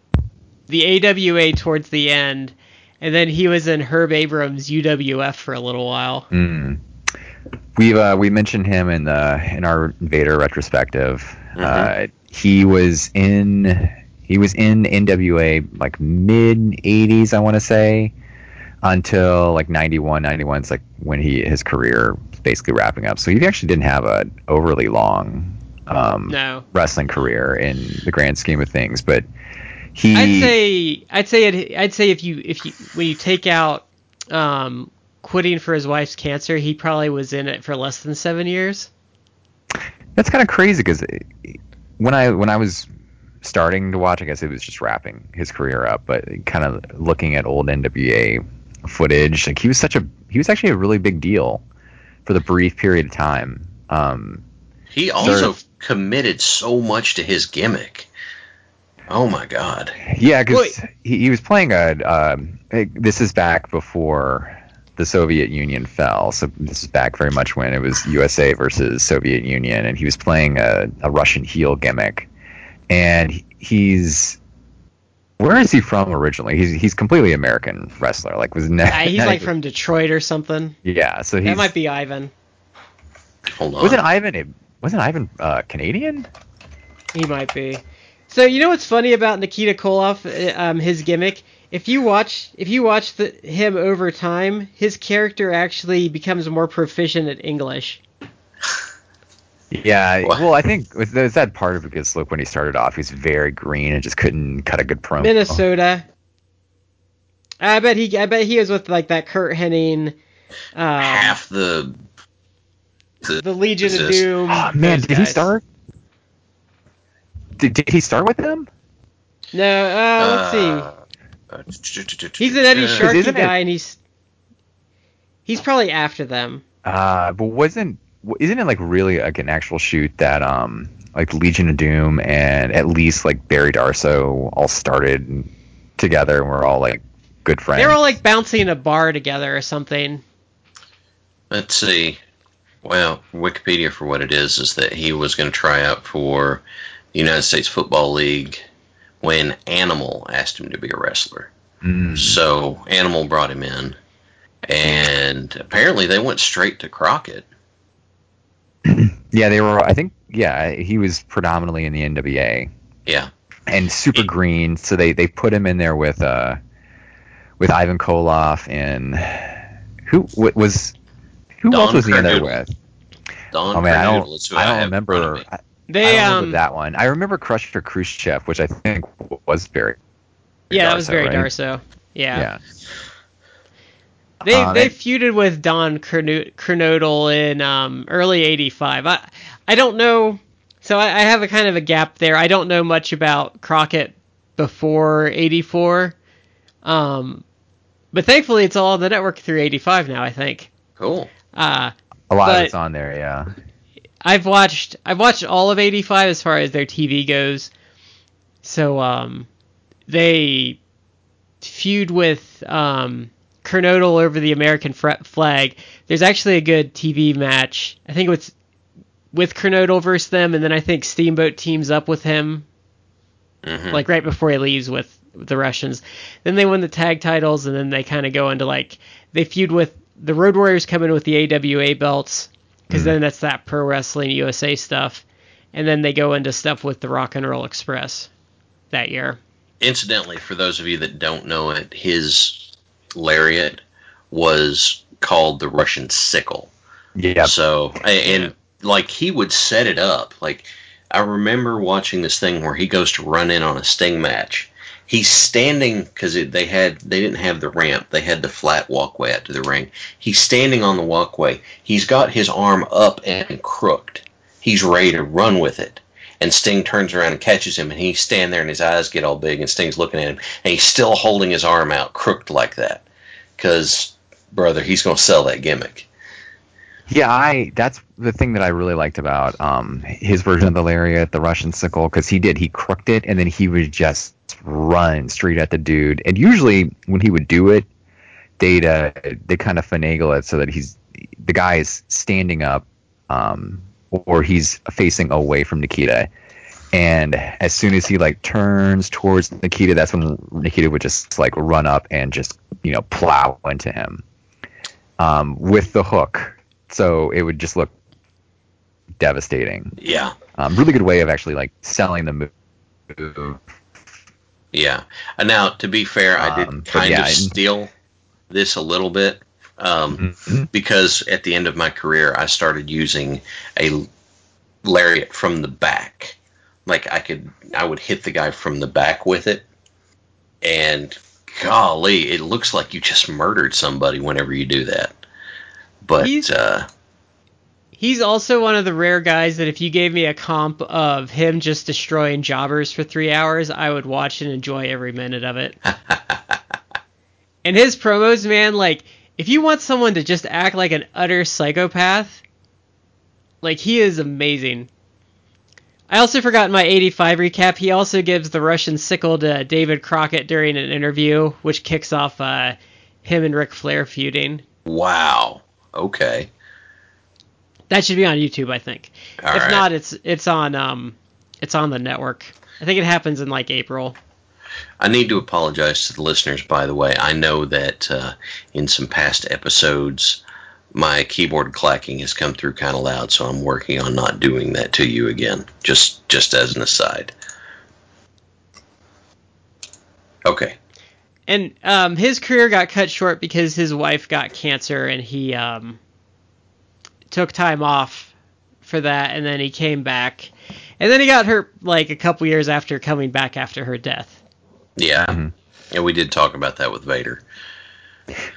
the AWA towards the end and then he was in Herb Abrams UWF for a little while. Mm. We've uh, we mentioned him in the in our Vader retrospective. Uh, he was in he was in NWA like mid '80s, I want to say, until like '91. '91 is like when he his career basically wrapping up. So he actually didn't have an overly long um, No. wrestling career in the grand scheme of things, but he I'd say I'd say it, I'd say if you if you when you take out um, quitting for his wife's cancer, he probably was in it for less than seven years. That's kind of crazy because when I when I was starting to watch, I guess it was just wrapping his career up, but kind of looking at old NWA footage, like he was such a he was actually a really big deal for the brief period of time. Um, He also committed so much to his gimmick. Oh my god. yeah, because he, he was playing a. Um, this is back before the Soviet Union fell, so this is back very much when it was USA versus Soviet Union, and he was playing a, a Russian heel gimmick, and he's. Where is he from originally? He's he's completely American wrestler. Like was ne- Uh, he's like from Detroit or something. yeah. So he's That might be Ivan. Hold on. wasn't Ivan wasn't Ivan uh, Canadian? He might be. So you know what's funny about Nikita Koloff, uh, um, his gimmick? If you watch, if you watch the, him over time, his character actually becomes more proficient at English. Yeah, What? well, I think was, was that part of it because look, when he started off, he was very green and just couldn't cut a good promo. Minnesota. I bet he, I bet he was with like that Curt Hennig, um, half the the Legion of Doom. Oh, man, those did he start? Did, did he start with them? No, uh, let's see. He's an Eddie uh, Sharkey isn't it- guy, and he's he's probably after them. Uh, but wasn't isn't it like really like an actual shoot that um like Legion of Doom and at least like Barry Darsow all started together and we're all like good friends. They were all like bouncing in a bar together or something. Let's see. Well, Wikipedia for what it is is that he was going to try out for the United States Football League when Animal asked him to be a wrestler. Mm. So Animal brought him in, and apparently they went straight to Crockett. Yeah, they were. I think. Yeah, he was predominantly in the NWA. Yeah. and super green. So they they put him in there with uh with Ivan Koloff and who what was who Don else was he in there with? Don Oh man, I Kernodle don't is who I don't have in front of remember. me. I, I They don't remember um that one. I remember Crusher Khrushchev, which I think was very. yeah, that was very right? Darsow. Yeah. Yeah. They Uh, they they- feuded with Don Kerno- Kernodle in um, early '85. I I don't know, so I, I have a kind of a gap there. I don't know much about Crockett before '84, um, but thankfully it's all on the network through '85 now. I think. Cool. Uh, A lot But- of it's on there. Yeah. I've watched I've watched all of '85 as far as their TV goes. So um, they feud with um, Kernodle over the American flag. There's actually a good TV match. I think it's with Kernodle versus them, and then I think Steamboat teams up with him Mhm. like right before he leaves with the Russians. Then they win the tag titles, and then they kind of go into like they feud with the Road Warriors come in with the AWA belts because then that's that Pro Wrestling USA stuff, and then they go into stuff with the Rock and Roll Express that year. Incidentally, for those of you that don't know it, his lariat was called the Russian sickle. Yeah. So and like he would set it up. Like I remember watching this thing where he goes to run in on a Sting match. He's standing because they had they didn't have the ramp. They had the flat walkway out to the ring. He's standing on the walkway. He's got his arm up and crooked. He's ready to run with it. And Sting turns around and catches him, and he's standing there, and his eyes get all big, and Sting's looking at him, and he's still holding his arm out, crooked like that, because brother, he's gonna sell that gimmick. Yeah, I that's the thing that I really liked about um his version of the lariat, the Russian sickle, because he did he crooked it and then he would just run straight at the dude. And usually when he would do it, they'd uh, they kind of finagle it so that he's the guy is standing up, um, or he's facing away from Nikita. And as soon as he like turns towards Nikita, that's when Nikita would just like run up and just you know plow into him um, with the hook. So it would just look devastating. Yeah, Um, really good way of actually like selling the move. yeah. And now, to be fair, I did Um, kind yeah, of steal this a little bit um, Mhm. because at the end of my career, I started using a lariat from the back. Like I could, I would hit the guy from the back with it, and golly, it looks like you just murdered somebody whenever you do that. But He's- uh, He's also one of the rare guys that if you gave me a comp of him just destroying jobbers for three hours, I would watch and enjoy every minute of it. and his promos, man, like if you want someone to just act like an utter psychopath, like he is amazing. I also forgot in my 85 recap, he also gives the Russian sickle to David Crockett during an interview, which kicks off uh, him and Ric Flair feuding. wow. Okay. That should be on YouTube, I think. All if right. not, it's it's on um it's on the network. I think it happens in like April. I need to apologize to the listeners, by the way. I know that uh, in some past episodes, my keyboard clacking has come through kind of loud, so I'm working on not doing that to you again. Just just as an aside. Okay. And um, his career got cut short because his wife got cancer, and he um, took time off for that, and then he came back, and then he got hurt like a couple years after coming back after her death. Yeah. Mhm. And we did talk about that with Vader.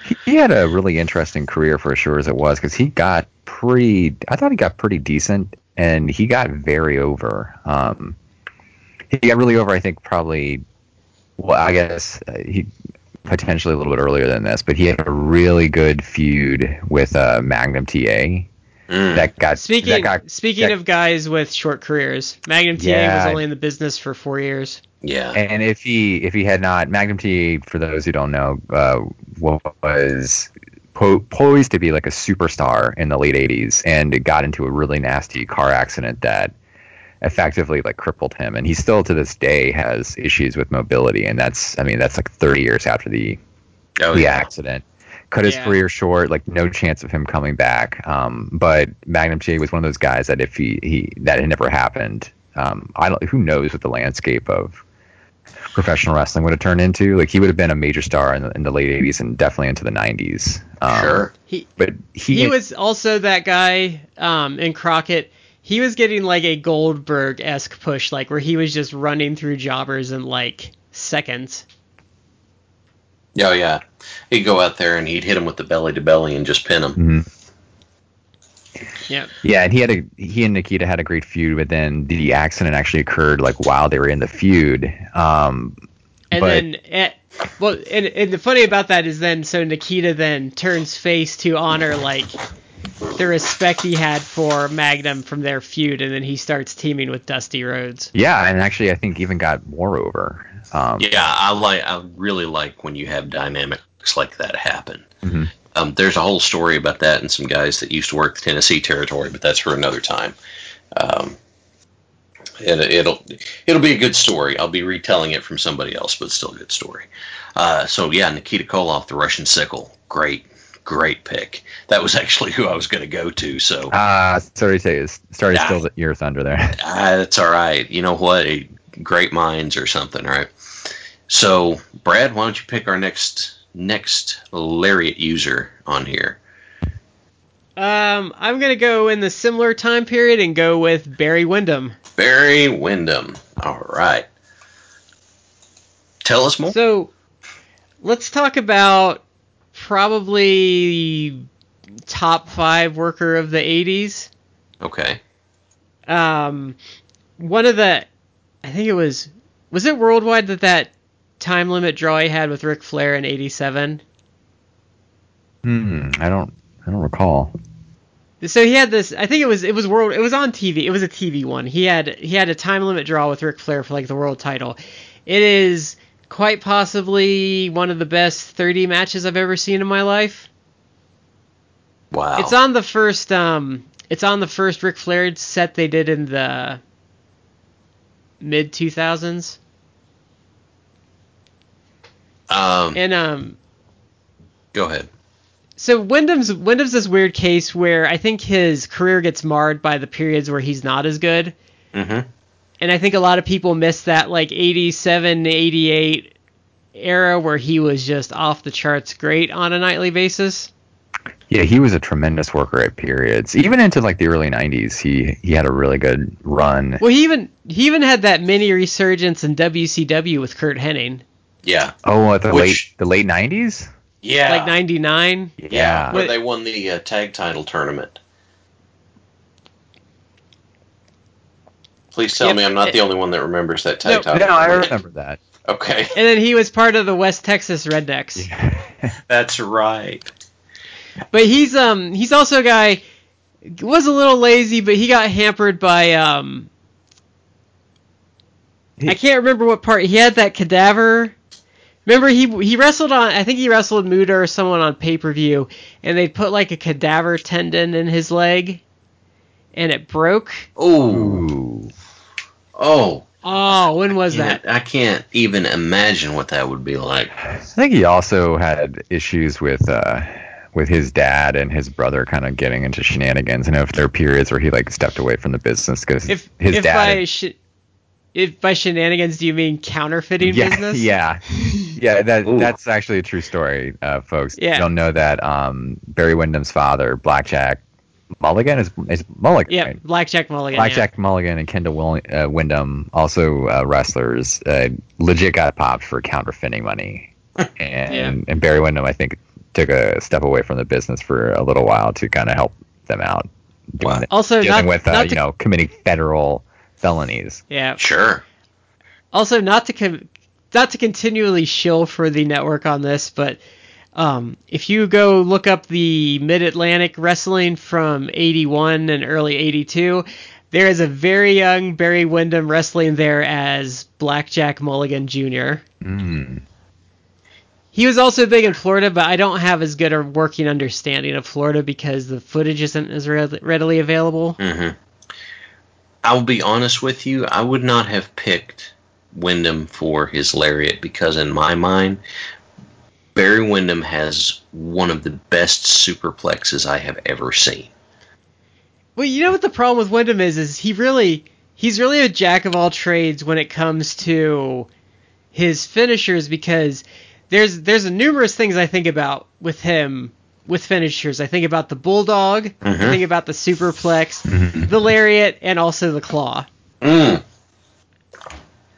He, he had a really interesting career for as sure as it was because he got pretty. I thought he got pretty decent, and he got very over. Um, he got really over. I think probably. Well, I guess uh, he potentially a little bit earlier than this, but he had a really good feud with uh, Magnum TA Mm. that got Speaking that got speaking that- of guys with short careers, Magnum TA Yeah. was only in the business for four years. yeah. And if he if he had not Magnum TA, for those who don't know, uh, was po- poised to be like a superstar in the late '80s, and it got into a really nasty car accident that effectively like crippled him. And he still to this day has issues with mobility, and that's I mean that's like 30 years after the oh, the yeah. accident. Cut his Yeah. career short, like no chance of him coming back. Um, but Magnum TA was one of those guys that if he, he that had never happened, um, I don't. Who knows what the landscape of professional wrestling would have turned into? Like he would have been a major star in the, in the late '80s and definitely into the '90s. Um, Sure. He but he, he was also that guy um, in Crockett. He was getting like a Goldberg esque push, like where he was just running through jobbers in like seconds. Oh, yeah. He'd go out there and he'd hit him with the belly to belly and just pin him. Mhm. Yep. Yeah, and he had a he and Nikita had a great feud, but then the accident actually occurred like while they were in the feud. Um, And But- then, eh, well, and, and the funny about that is then, so Nikita then turns face to honor like the respect he had for Magnum from their feud, and then he starts teaming with Dusty Rhodes. yeah, and actually I think even got more over. Um, Yeah, I like. I really like when you have dynamics like that happen. Mhm. Um, there's a whole story about that and some guys that used to work the Tennessee territory, but that's for another time. Um, it, it'll it'll be a good story. I'll be retelling it from somebody else, but still a good story. Uh, so yeah, Nikita Koloff, the Russian sickle, great, great pick. That was actually who I was going to go to. So Ah, sorry to say, sorry to steal your thunder there. Ah, that's all right. You know what? Great minds or something, right? So, Brad, why don't you pick our next next lariat user on here? Um, I'm gonna go in the similar time period and go with Barry Windham. Barry Windham. All right. Tell us more. So, let's talk about probably top five worker of the '80s. Okay. um, one of the, I think it was, was it worldwide that that time limit draw he had with Ric Flair in '87? Hmm, I don't, I don't recall. So he had this. I think it was it was world. It was on TV. It was a TV one. He had he had a time limit draw with Ric Flair for like the world title. It is quite possibly one of the best 30 matches I've ever seen in my life. Wow. It's on the first um it's on the first Ric Flair set they did in the mid 2000s. um, And um go ahead. so Windham's Windham's this weird case where I think his career gets marred by the periods where he's not as good. Mm-hmm. And I think a lot of people miss that like 87 88 era where he was just off the charts great on a nightly basis. Yeah, he was a tremendous worker at periods, even into like the early '90s. He he had a really good run. Well, he even he even had that mini resurgence in WCW with Curt Hennig. Yeah. Oh, at the Which- late the late nineties. Yeah. Like 99. yeah. Where they won the uh, tag title tournament. Please tell Yep. me I'm not the only one that remembers that tag No. title. No, I remember that. Okay. And then he was part of the West Texas Rednecks. That's right. But he's um he's also a guy was a little lazy, but he got hampered by um He- I can't remember what part he had that cadaver. Remember he he wrestled on I think he wrestled Muta or someone on pay per view, and they put like a cadaver tendon in his leg, and it broke. Oh. Oh. Oh, when was Yeah, that? I can't even imagine what that would be like. I think he also had issues with uh with his dad and his brother kind of getting into shenanigans. And if there are periods where he like stepped away from the business because If his if dad. by sh- if by shenanigans do you mean counterfeiting yeah, business? yeah, yeah. That Ooh. that's actually a true story, uh, folks. Yeah. You'll know that um, Barry Windham's father, Blackjack Mulligan, is is Mulligan. Yeah, right? Blackjack Mulligan. yeah. Blackjack Mulligan and Kendall Will- uh, Windham, also uh, wrestlers, uh, legit got popped for counterfeiting money, and and Barry Windham, I think, took a step away from the business for a little while to kind of help them out, doing Wow. it- Also, dealing not, with uh, not you know committing federal felonies. yeah. Sure. Also, not to com- not to continually shill for the network on this, but um, if you go look up the Mid Atlantic wrestling from '81 and early '82, there is a very young Barry Windham wrestling there as Blackjack Mulligan Jr. Mm. He was also big in Florida, but I don't have as good a working understanding of Florida because the footage isn't as read- readily available. hmm I will be honest with you. I would not have picked Windham for his lariat because, in my mind, Barry Windham has one of the best superplexes I have ever seen. Well, you know what the problem with Windham is? Is he really he's really a jack of all trades when it comes to his finishers because there's there's numerous things I think about with him with finishers. I think about the bulldog, I Mhm. think about the superplex, Mhm. the lariat, and also the claw. Mm.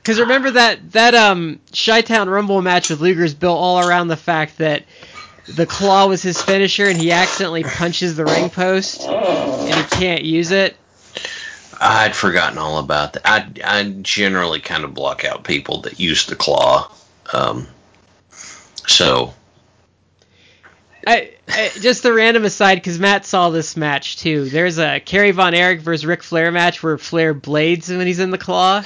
Because remember that that um Chi-Town Rumble match with Luger's built all around the fact that the claw was his finisher and he accidentally punches the ring post and he can't use it. I'd forgotten all about that. I, I generally kind of block out people that use the claw. Um, so, I, I, just the random aside, because Matt saw this match too. There's a Kerry Von Erich versus Ric Flair match where Flair blades when he's in the claw,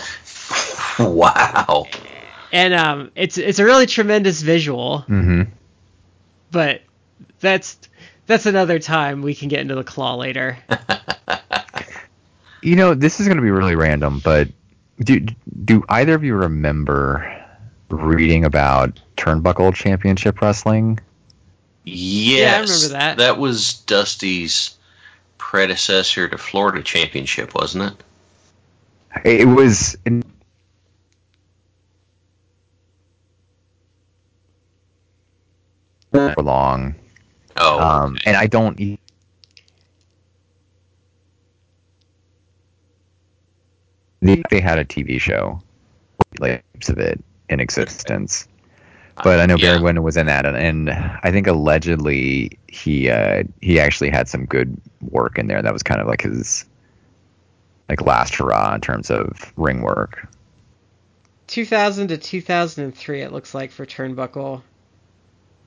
wow. and um, it's it's a really tremendous visual. hmm But that's that's another time we can get into the claw later. You know, this is going to be really random, but do do either of you remember reading about Turnbuckle Championship Wrestling? Yes. I remember that. That was Dusty's predecessor to Florida Championship, wasn't it? It was in, for long, Oh, um, okay. and I don't. e- They, they had a TV show, like of it in existence. But I know Yeah. Barry Windham was in that, and, and I think allegedly he uh, he actually had some good work in there. That was kind of like his like last hurrah in terms of ring work. 2000 to 2003, it looks like for Turnbuckle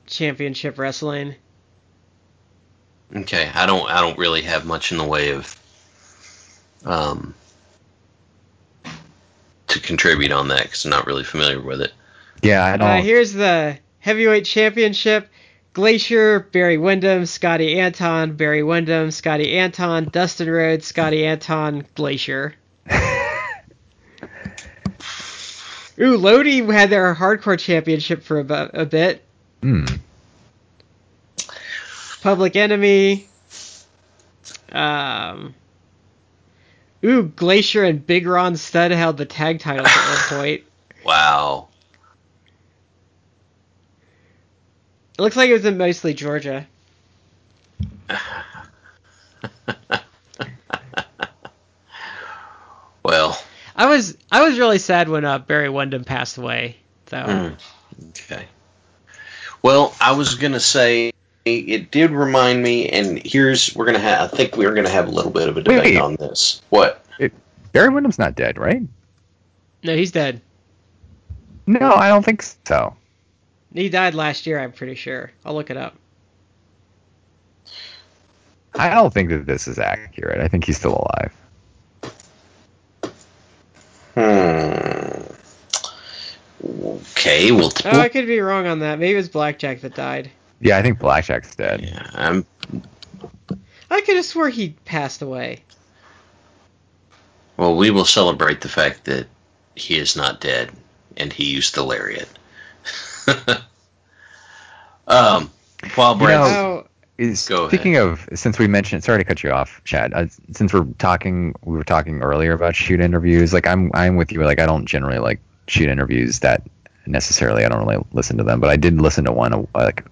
Championship Wrestling. Okay, I don't I don't really have much in the way of um to contribute on that because I'm not really familiar with it. Yeah, I don't. Uh, here's the heavyweight championship. Glacier, Barry Windham, Scotty Anton, Barry Windham, Scotty Anton, Dustin Rhodes, Scotty Anton, Glacier. Ooh, Lodi had their hardcore championship for a, a bit. Hmm. Public Enemy. Um. Ooh, Glacier and Big Ron Studd held the tag titles at one point. Wow. It looks like it was in mostly Georgia. Well, I was I was really sad when uh, Barry Windham passed away, though. mm, Okay. Well, I was gonna say it did remind me, and here's we're gonna have. I think we're gonna have a little bit of a debate Wait. on this. What? Barry Windham's not dead, right? No, he's dead. No, I don't think so. He died last year, I'm pretty sure. I'll look it up. I don't think that this is accurate. I think he's still alive. Hmm. Okay. Well. Oh, I could be wrong on that. Maybe it was Blackjack that died. Yeah, I think Blackjack's dead. yeah. I'm. I could have swore he passed away. Well, we will celebrate the fact that he is not dead, and he used the lariat. um. While You Brad. know- Oh, Is, Go speaking of, since we mentioned, sorry to cut you off, Chad. Uh, since we're talking, we were talking earlier about shoot interviews. Like I'm, I'm with you. Like I don't generally like shoot interviews that necessarily. I don't really listen to them, but I did listen to one uh, like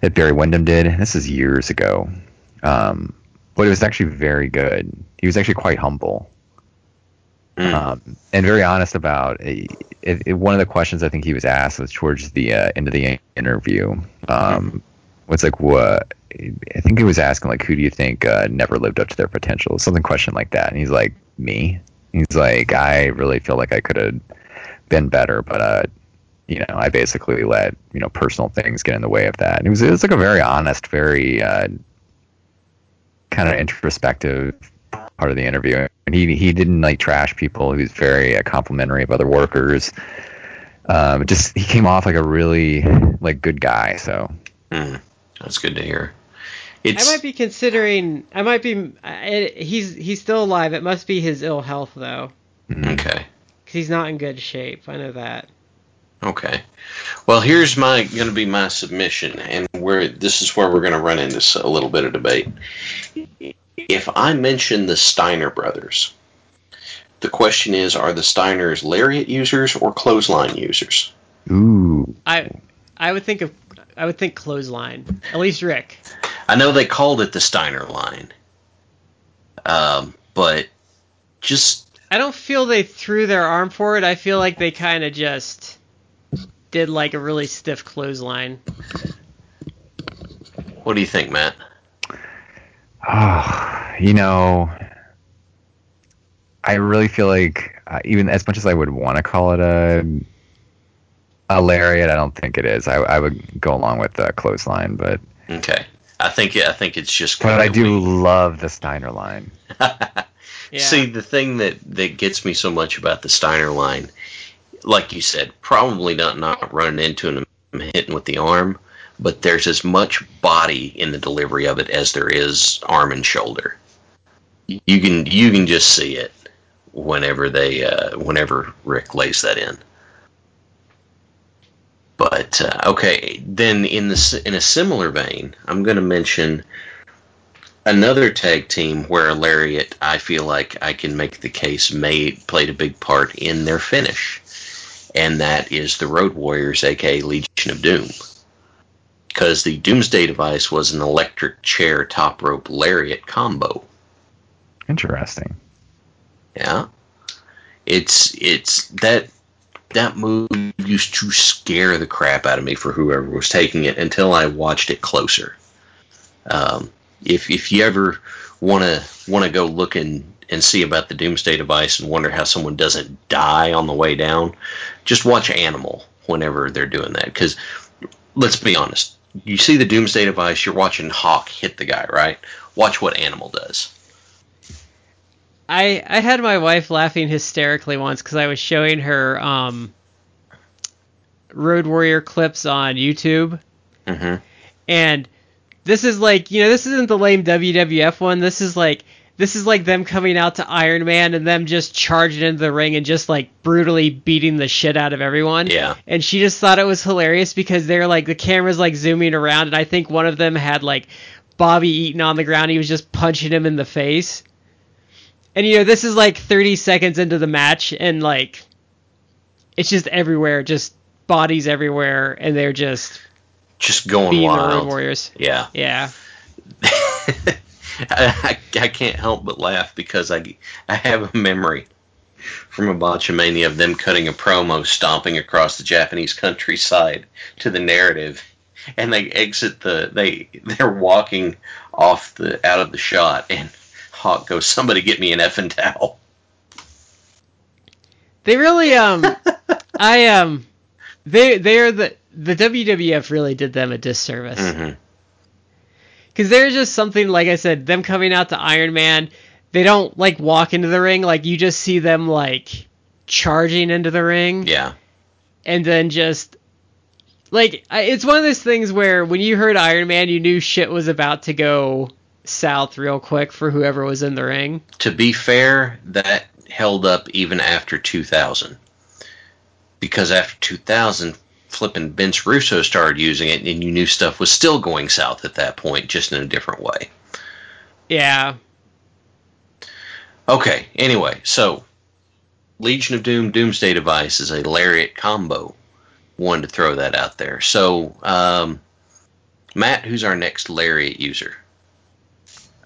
that Barry Windham did. This is years ago, um, but it was actually very good. He was actually quite humble Mm. um, and very honest about it, it, it- one of the questions I think he was asked was towards the uh, end of the interview. Um, was like, what? I think he was asking like, who do you think uh, never lived up to their potential? Something question like that. And he's like, me. He's like, I really feel like I could have been better, but uh, you know, I basically let you know personal things get in the way of that. And it was it was like a very honest, very uh, kind of introspective part of the interview. And he he didn't like trash people. He was very uh, complimentary of other workers. Um, just he came off like a really like good guy. So Mm. That's good to hear. I might be considering. I might be. I, he's he's still alive. It must be his ill health though, mm, okay. because he's not in good shape. I know that. Okay. Well, here's my going to be my submission, and where this is where we're going to run into a little bit of debate. If I mention the Steiner brothers, the question is: Are the Steiners lariat users or clothesline users? ooh, I I would think of. I would think clothesline. At least Rick. I know they called it the Steiner line, um, but just I don't feel they threw their arm forward. I feel like they kind of just did like a really stiff clothesline. what do you think, Matt? oh, you know, I really feel like uh, even as much as I would want to call it a a lariat, I don't think it is. I, I would go along with the clothesline, but Okay, I think I think it's just. but I do completely- love the Steiner line. Yeah. See, the thing that, that gets me so much about the Steiner line, like you said, probably not not running into him hitting with the arm, but there's as much body in the delivery of it as there is arm and shoulder. You can you can just see it whenever they uh, whenever Rick lays that in. But uh, okay, then in the in a similar vein, I'm going to mention another tag team where lariat I feel like I can make the case made played a big part in their finish, and that is the Road Warriors, aka Legion of Doom. Because the Doomsday device was an electric chair top rope lariat combo. Interesting. Yeah, it's it's that that move used to scare the crap out of me for whoever was taking it until I watched it closer. Um, if if you ever want to want to go look and, and see about the Doomsday device and wonder how someone doesn't die on the way down, just watch Animal whenever they're doing that. Because let's be honest, you see the Doomsday device, you're watching Hawk hit the guy, right? Watch what Animal does. I I had my wife laughing hysterically once because I was showing her um, Road Warrior clips on YouTube, hmm and this is like you know this isn't the lame WWF one. This is like this is like them coming out to Iron Man and them just charging into the ring and just like brutally beating the shit out of everyone. Yeah. And she just thought it was hilarious because they're like the camera's like zooming around and I think one of them had like Bobby Eaton on the ground. He was just punching him in the face. And you know, this is like 30 seconds into the match and like it's just everywhere, just bodies everywhere and they're just Just going Road wild. Warriors. Yeah. Yeah. I, I, can't help but laugh because I, I have a memory from a botchamania of them cutting a promo, stomping across the Japanese countryside to the narrative, and they exit the they they're walking off the out of the shot, and Hawk goes, "Somebody get me an effing towel." They really um I um they they're the the WWF really did them a disservice. hmm Because there's just something, like I said, them coming out to Iron Man, they don't like walk into the ring. Like you just see them like charging into the ring, Yeah, and then just like it's one of those things where when you heard Iron Man, you knew shit was about to go south real quick for whoever was in the ring. to be fair, that held up even after 2000. Because after 2000, flipping Vince Russo started using it, and you knew stuff was still going south at that point, just in a different way. Yeah, Okay, anyway, so Legion of Doom Doomsday Device is a lariat combo. Wanted to throw that out there. So, um, Matt, who's our next lariat user?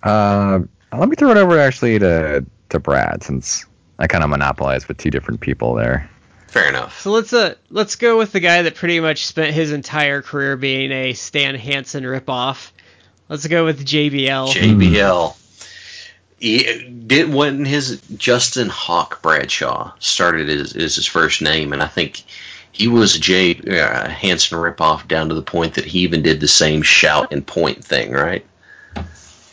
Uh, let me throw it over actually to to Brad since I kind of monopolized with two different people there. Fair enough. so let's uh let's go with the guy that pretty much spent his entire career being a Stan Hansen ripoff. Let's go with JBL. JBL. He, did wasn't his Justin Hawk Bradshaw started as, as his first name, and I think he was a Jay uh, Hansen ripoff down to the point that he even did the same shout and point thing, right?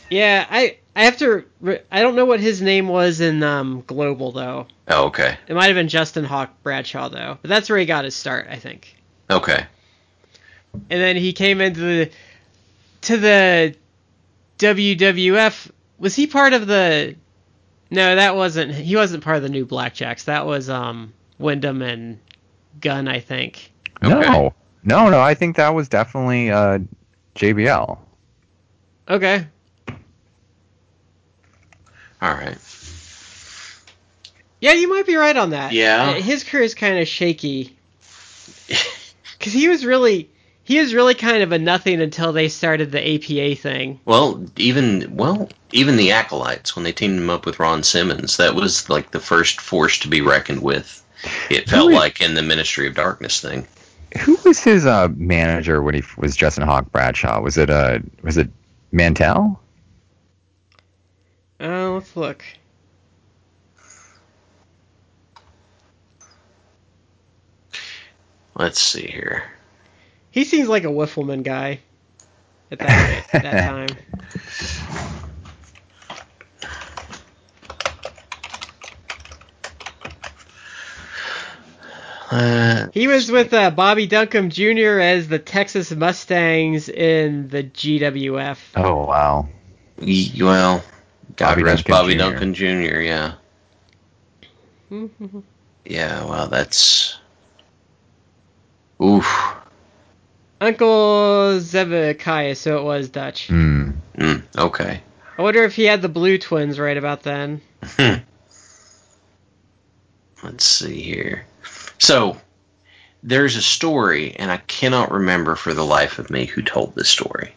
Yeah, I I have to. re- I don't know what his name was in um, Global though. Oh, okay, It might have been Justin Hawk Bradshaw though, but that's where he got his start, I think. okay. And then he came into the to the WWF. Was he part of the? No, that wasn't. He wasn't part of the new Blackjacks. That was um Windham and Gunn, I think. Okay. No, no, no. I think that was definitely uh, JBL. Okay. All right. Yeah, you might be right on that. Yeah. Uh, His career is kind of shaky. Because he was really, he was really kind of a nothing until they started the APA thing. Well, even well, even the acolytes when they teamed him up with Ron Simmons, that was like the first force to be reckoned with. It felt Who is- like in the Ministry of Darkness thing. Who was his uh, manager when he was Justin Hawk Bradshaw? Was it uh, was it Mantell? Uh, let's look. Let's see here. He seems like a Wiffleman guy. At that, at that time. Uh, He was with uh, Bobby Duncum Jr. as the Texas Mustangs in the GWF. Oh wow. y- well, God Bobby rest Duncum Bobby Jr.. Duncum Jr. Yeah, yeah. Well, that's oof. Uncle Zebekiah, so it was Dutch. Hmm. Mm, okay. I wonder if he had the Blu twins right about then. Let's see here. So, there's a story, and I cannot remember for the life of me who told this story.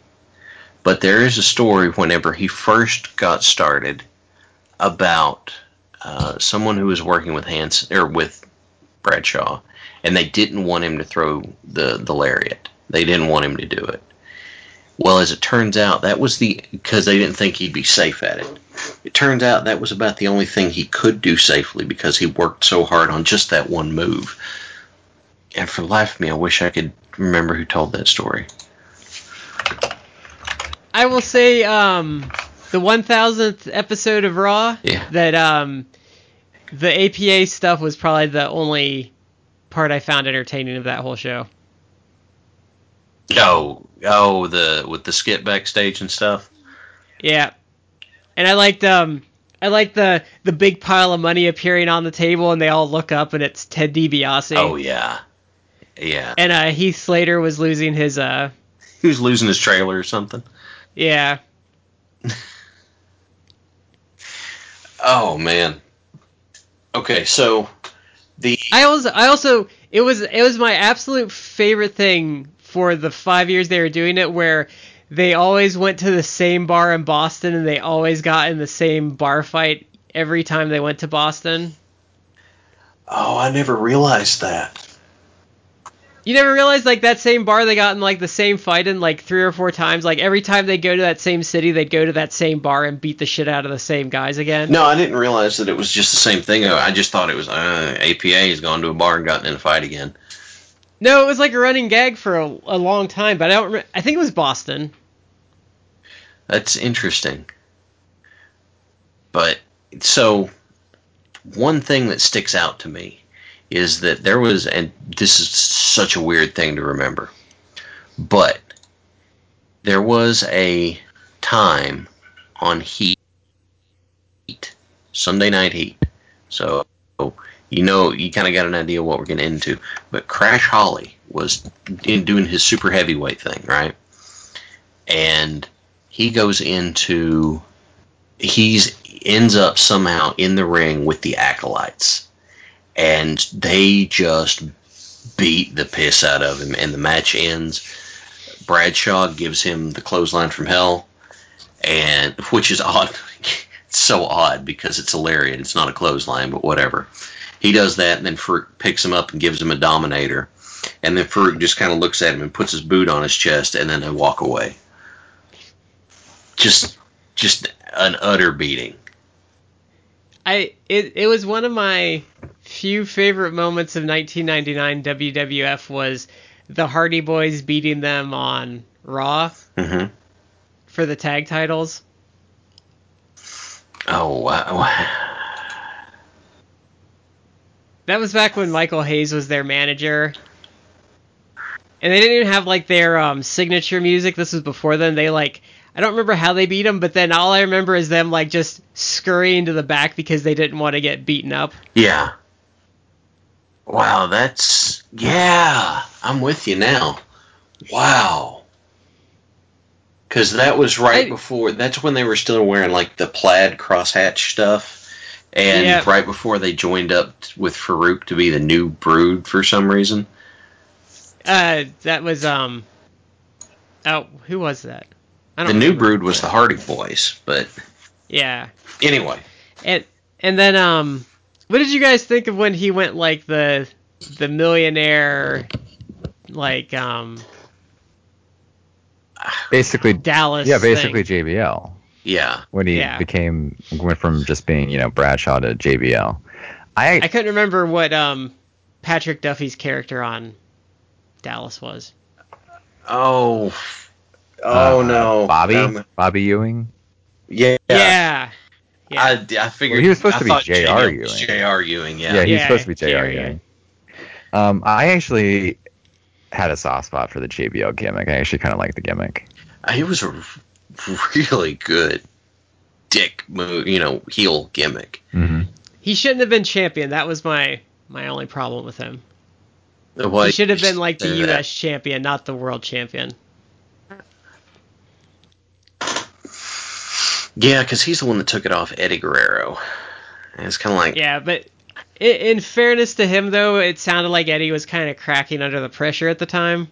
But there is a story whenever he first got started about uh, someone who was working with Hans or with Bradshaw, and they didn't want him to throw the the lariat. They didn't want him to do it. Well, as it turns out, that was the because they didn't think he'd be safe at it. It turns out that was about the only thing he could do safely because he worked so hard on just that one move. And for the life of me, I wish I could remember who told that story. I will say, um, the 1000th episode of Raw, Yeah. that um, the APA stuff was probably the only part I found entertaining of that whole show. Oh, oh, the with the skit backstage and stuff. Yeah, and I liked um, I liked the the big pile of money appearing on the table, and they all look up, and it's Ted DiBiase. Oh yeah, yeah. And uh, Heath Slater was losing his uh, He was losing his trailer or something. Yeah. Oh man. Okay, so the I also I also it was it was my absolute favorite thing for the five years they were doing it where they always went to the same bar in Boston and they always got in the same bar fight every time they went to Boston. Oh, I never realized that. You never realized like that same bar they got in like the same fight in like three or four times. Like every time they go to that same city, they'd go to that same bar and beat the shit out of the same guys again. No, I didn't realize that it was just the same thing. I just thought it was uh, APA has gone to a bar and gotten in a fight again. No, it was like a running gag for a, a long time, but I don't. Re- I think it was Boston. That's interesting. But so one thing that sticks out to me is that there was, and this is such a weird thing to remember, but there was a time on Heat, Sunday Night Heat. So you know, you kind of got an idea what we're getting into. But Crash Holly was in doing his super heavyweight thing, right? And he goes into he's ends up somehow in the ring with the acolytes and they just beat the piss out of him. And the match ends. Bradshaw gives him the clothesline from hell and which is odd. It's so odd because it's hilarious. it's not a clothesline but whatever. He does that and then Faarooq picks him up and gives him a dominator. And then Faarooq just kind of looks at him and puts his boot on his chest and then they walk away. Just just an utter beating. I it it was one of my few favorite moments of 1999 WWF was the Hardy Boys beating them on Raw hmm for the tag titles. Oh wow! That was back when Michael Hayes was their manager. And they didn't even have like their um, signature music. This was before then. They like I don't remember how they beat them, but then all I remember is them like just scurrying to the back because they didn't want to get beaten up. Yeah. Wow, that's yeah. I'm with you now. Wow. Because that was right I- before. That's when they were still wearing like the plaid crosshatch stuff, and Yeah. right before they joined up with Faarooq to be the new Brood for some reason. Uh, that was um. Oh, who was that? I The new. Brood was the Hardy Boys, but Yeah, anyway. and and then um, what did you guys think of when he went like the the millionaire, like um Basically, Dallas? yeah, thing? basically JBL Yeah. when he Yeah. became went from just being you know Bradshaw to JBL. I, I couldn't remember what um Patrick Duffy's character on Dallas was. Oh. Oh uh, no, Bobby Um, Bobby Ewing. yeah. Yeah. Yeah. I, I figured Well, he was supposed I to be J.R. JR was Ewing. J.R. Ewing, yeah. Yeah, he's Yeah, supposed to be J.R. J.R. Ewing. Um, I actually had a soft spot for the JBL gimmick. I actually kind of like the gimmick. He was a really good dick move, you know, heel gimmick. hmm he shouldn't have been champion. That was my my only problem with him. Well, he should have been like the U.S. that. champion, not the world champion. Yeah, because he's the one that took it off Eddie Guerrero. And it's kind of like, Yeah, but in fairness to him, though, it sounded like Eddie was kind of cracking under the pressure at the time.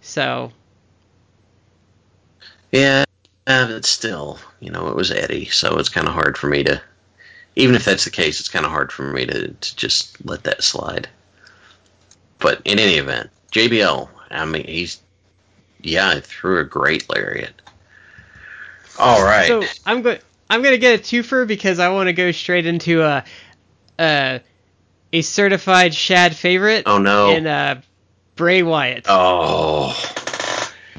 So yeah, uh, but still, you know, it was Eddie, so it's kind of hard for me to. Even if that's the case, it's kind of hard for me to, to just let that slide. But in any event, JBL, I mean, he's yeah, threw a great lariat. All right. So I'm going. I'm gonna get a twofer because I want to go straight into a, a, a certified Shad favorite. oh no. And uh, Bray Wyatt. Oh,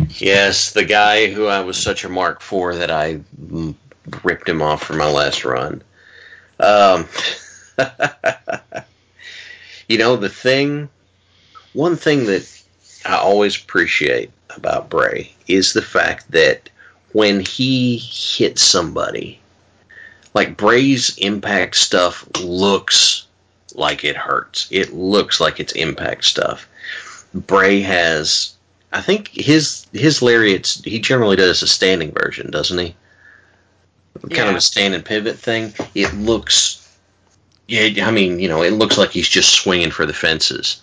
yes, the guy who I was such a mark for that I mm, ripped him off for my last run. Um, you know, the thing, one thing that I always appreciate about Bray is the fact that when he hits somebody, like Bray's impact stuff looks like it hurts. It looks like it's impact stuff. Bray has, I think his his lariats. He generally does a standing version, doesn't he? Kind of a stand and pivot thing. It looks, yeah. I mean, you know, it looks like he's just swinging for the fences.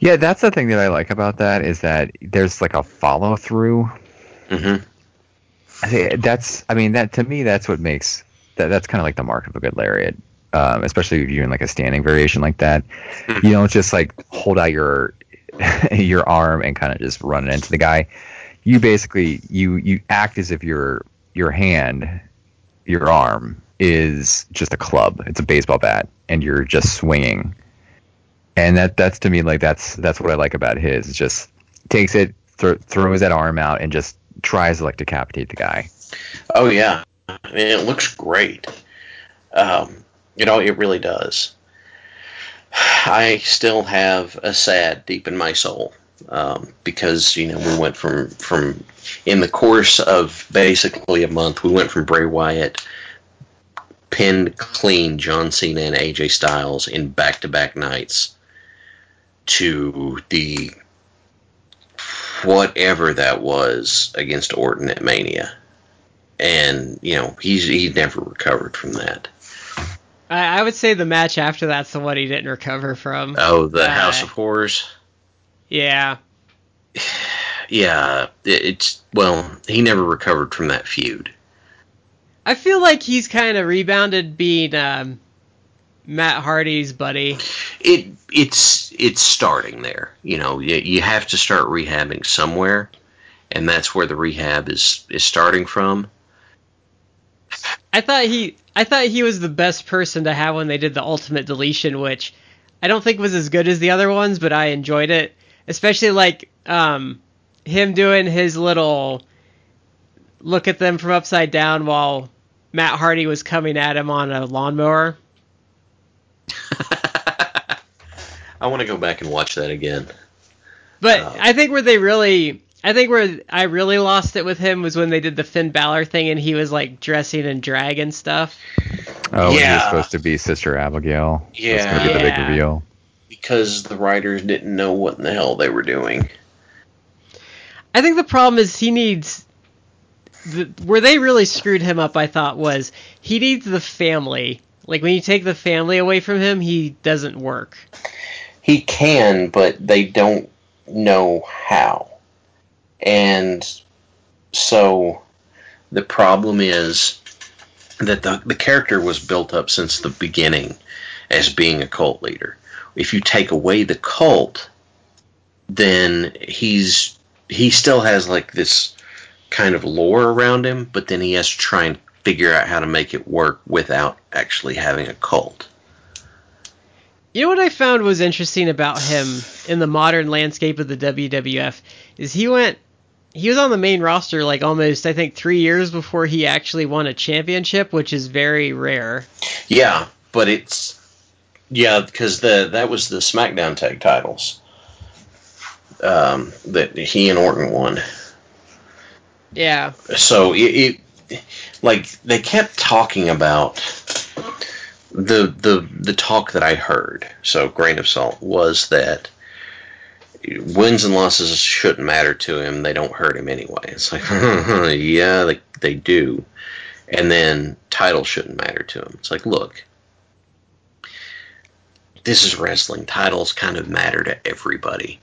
Yeah, that's the thing that I like about that is that there's like a follow through. Hmm I think That's, I mean, that to me, that's what makes that. That's kind of like the mark of a good lariat. um, especially if you're doing like a standing variation like that. Hmm. You don't just like hold out your your arm and kind of just run it into the guy. You basically you you act as if your your hand, your arm is just a club. It's a baseball bat, and you're just swinging. And that that's to me like that's that's what I like about his. It's just takes it, th- throws that arm out, and just tries to like decapitate the guy. Oh yeah, I mean, it looks great. Um, you know, it really does. I still have a sad deep in my soul um, because you know we went from from in the course of basically a month we went from Bray Wyatt pinned clean John Cena and AJ Styles in back to back nights to the whatever that was against Orton at Mania and you know he's he never recovered from that. I, I would say the match after that's the one he didn't recover from. Oh, the Uh, House of Horrors. yeah. Yeah, it, it's well, he never recovered from that feud. I feel like he's kind of rebounded being um, Matt Hardy's buddy. It it's it's starting there. You know, you, you have to start rehabbing somewhere, and that's where the rehab is is starting from. I thought he I thought he was the best person to have when they did the ultimate deletion, which I don't think was as good as the other ones, but I enjoyed it. Especially like um, him doing his little look at them from upside down while Matt Hardy was coming at him on a lawnmower. I want to go back and watch that again. But Oh. I think where they really, I think where I really lost it with him was when they did the Finn Balor thing and he was like dressing in drag and stuff. Oh, when he was Yeah. supposed to be Sister Abigail. That's gonna be the big Yeah. reveal. Because the writers didn't know what in the hell they were doing. I think the problem is he needs. The, where they really screwed him up, I thought, was he needs the family. Like when you take the family away from him, he doesn't work. He can, but they don't know how. And so the problem is that the, the character was built up since the beginning as being a cult leader. If you take away the cult, then he's he still has like this kind of lore around him, but then he has to try and figure out how to make it work without actually having a cult. You know what I found was interesting about him in the modern landscape of the WWF is he went he was on the main roster like almost I think 3 years before he actually won a championship, which is very rare. Yeah, but it's yeah because the that was the SmackDown tag titles um, that he and Orton won. Yeah. So it, it like they kept talking about the the the talk that I heard. So grain of salt was that wins and losses shouldn't matter to him. They don't hurt him anyway. It's like yeah, they they do. And then title shouldn't matter to him. It's like look, this is wrestling. Titles kind of matter to everybody.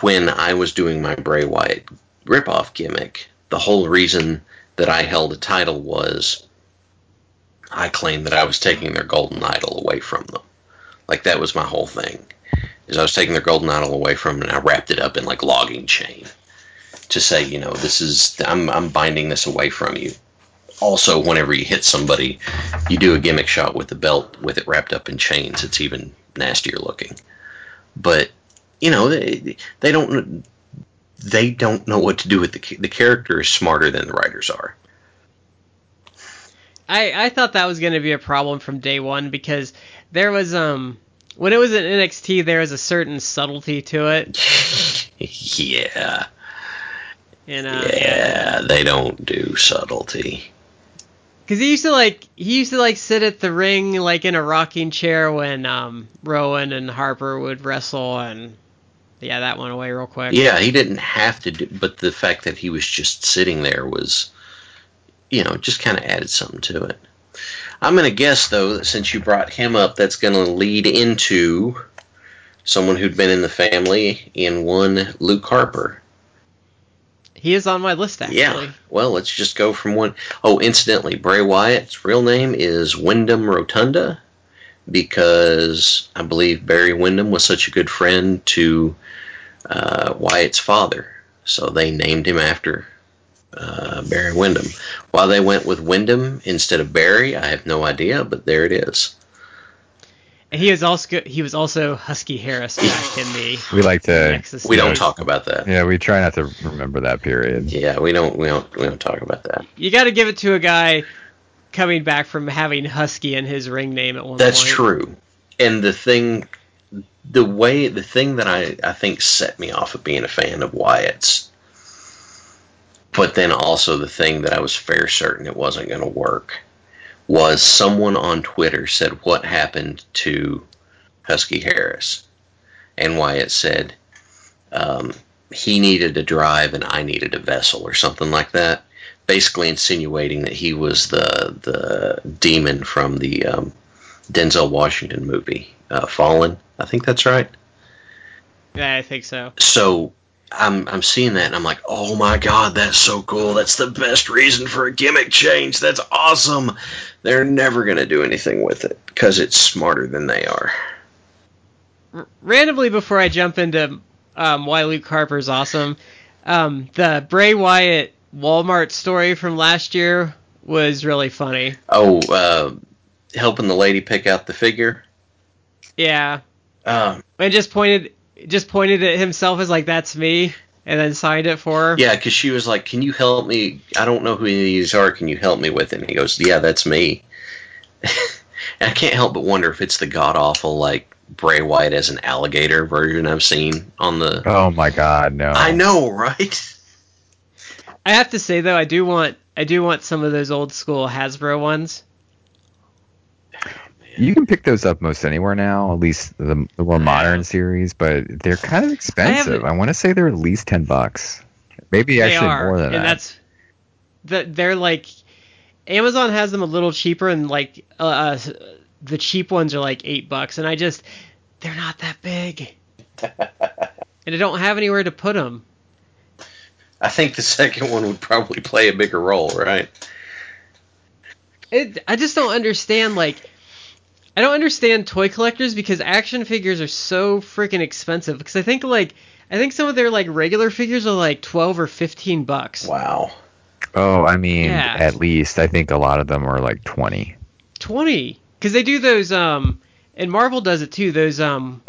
When I was doing my Bray Wyatt ripoff gimmick, the whole reason that I held a title was I claimed that I was taking their golden idol away from them. Like that was my whole thing. Is I was taking their golden idol away from them and I wrapped it up in like logging chain to say, you know, this is I'm I'm binding this away from you. Also, whenever you hit somebody, you do a gimmick shot with the belt with it wrapped up in chains. It's even nastier looking. But you know, they, they don't they don't know what to do with the the character is smarter than the writers are. I, I thought that was going to be a problem from day one because there was um when it was in NXT there was a certain subtlety to it yeah, and uh, yeah, they don't do subtlety. because he used to like he used to like sit at the ring like in a rocking chair when um Rowan and Harper would wrestle and yeah that went away real quick Yeah, he didn't have to do, but the fact that he was just sitting there was, you know, just kind of added something to it. I'm going to guess, though, that since you brought him up, that's going to lead into someone who'd been in the family in one Luke Harper. he is on my list actually Yeah. Well, let's just go from one oh incidentally, Bray Wyatt's real name is Windham Rotunda. because I believe Barry Windham was such a good friend to uh, Wyatt's father, so they named him after uh, Barry Windham. Why they went with Windham instead of Barry, I have no idea, but there it is. And he was also he was also Husky Harris back in the We like to. Nexus. We don't days. talk about that. Yeah, we try not to remember that period. Yeah, we don't. We don't. We don't talk about that. You got to give it to a guy coming back from having Husky in his ring name at one That's point. true. And the thing, the way, the thing that I, I think set me off of being a fan of Wyatt's, but then also the thing that I was fair certain it wasn't going to work, was someone on Twitter said, What happened to Husky Harris? And Wyatt said, um, He needed a drive and I needed a vessel, or something like that. Basically insinuating that he was the the demon from the um, Denzel Washington movie, uh, Fallen. I think that's right. Yeah, I think so. So I'm I'm seeing that and I'm like, oh my god, that's so cool. That's the best reason for a gimmick change. That's awesome. They're never gonna do anything with it because it's smarter than they are. R- randomly, before I jump into um, why Luke Harper's awesome, um, the Bray Wyatt Walmart story from last year was really funny. Oh, uh, helping the lady pick out the figure. Yeah, Um, and just pointed just pointed at himself as like that's me, and then signed it for her. yeah, because she was like, "Can you help me? I don't know who these are. Can you help me with it?" And he goes, "Yeah, that's me." and I can't help but wonder if it's the god awful like Bray Wyatt as an alligator version I've seen on the. Oh my God, no! I know, right? I have to say though, I do want I do want some of those old school Hasbro ones. You can pick those up most anywhere now, at least the, the more modern series, but they're kind of expensive. I, want to say they're at least ten bucks, maybe They actually are, more than and that. that's that they're like Amazon has them a little cheaper, and like uh, uh, the cheap ones are like eight bucks, and I just they're not that big, and I don't have anywhere to put them. I think the second one would probably play a bigger role, right? It, I just don't understand like I don't understand toy collectors because action figures are so freaking expensive because I think like I think some of their like regular figures are like 12 or 15 bucks. Wow. oh, I mean, Yeah. at least I think a lot of them are like twenty. 20 cuz they do those um and Marvel does it too those um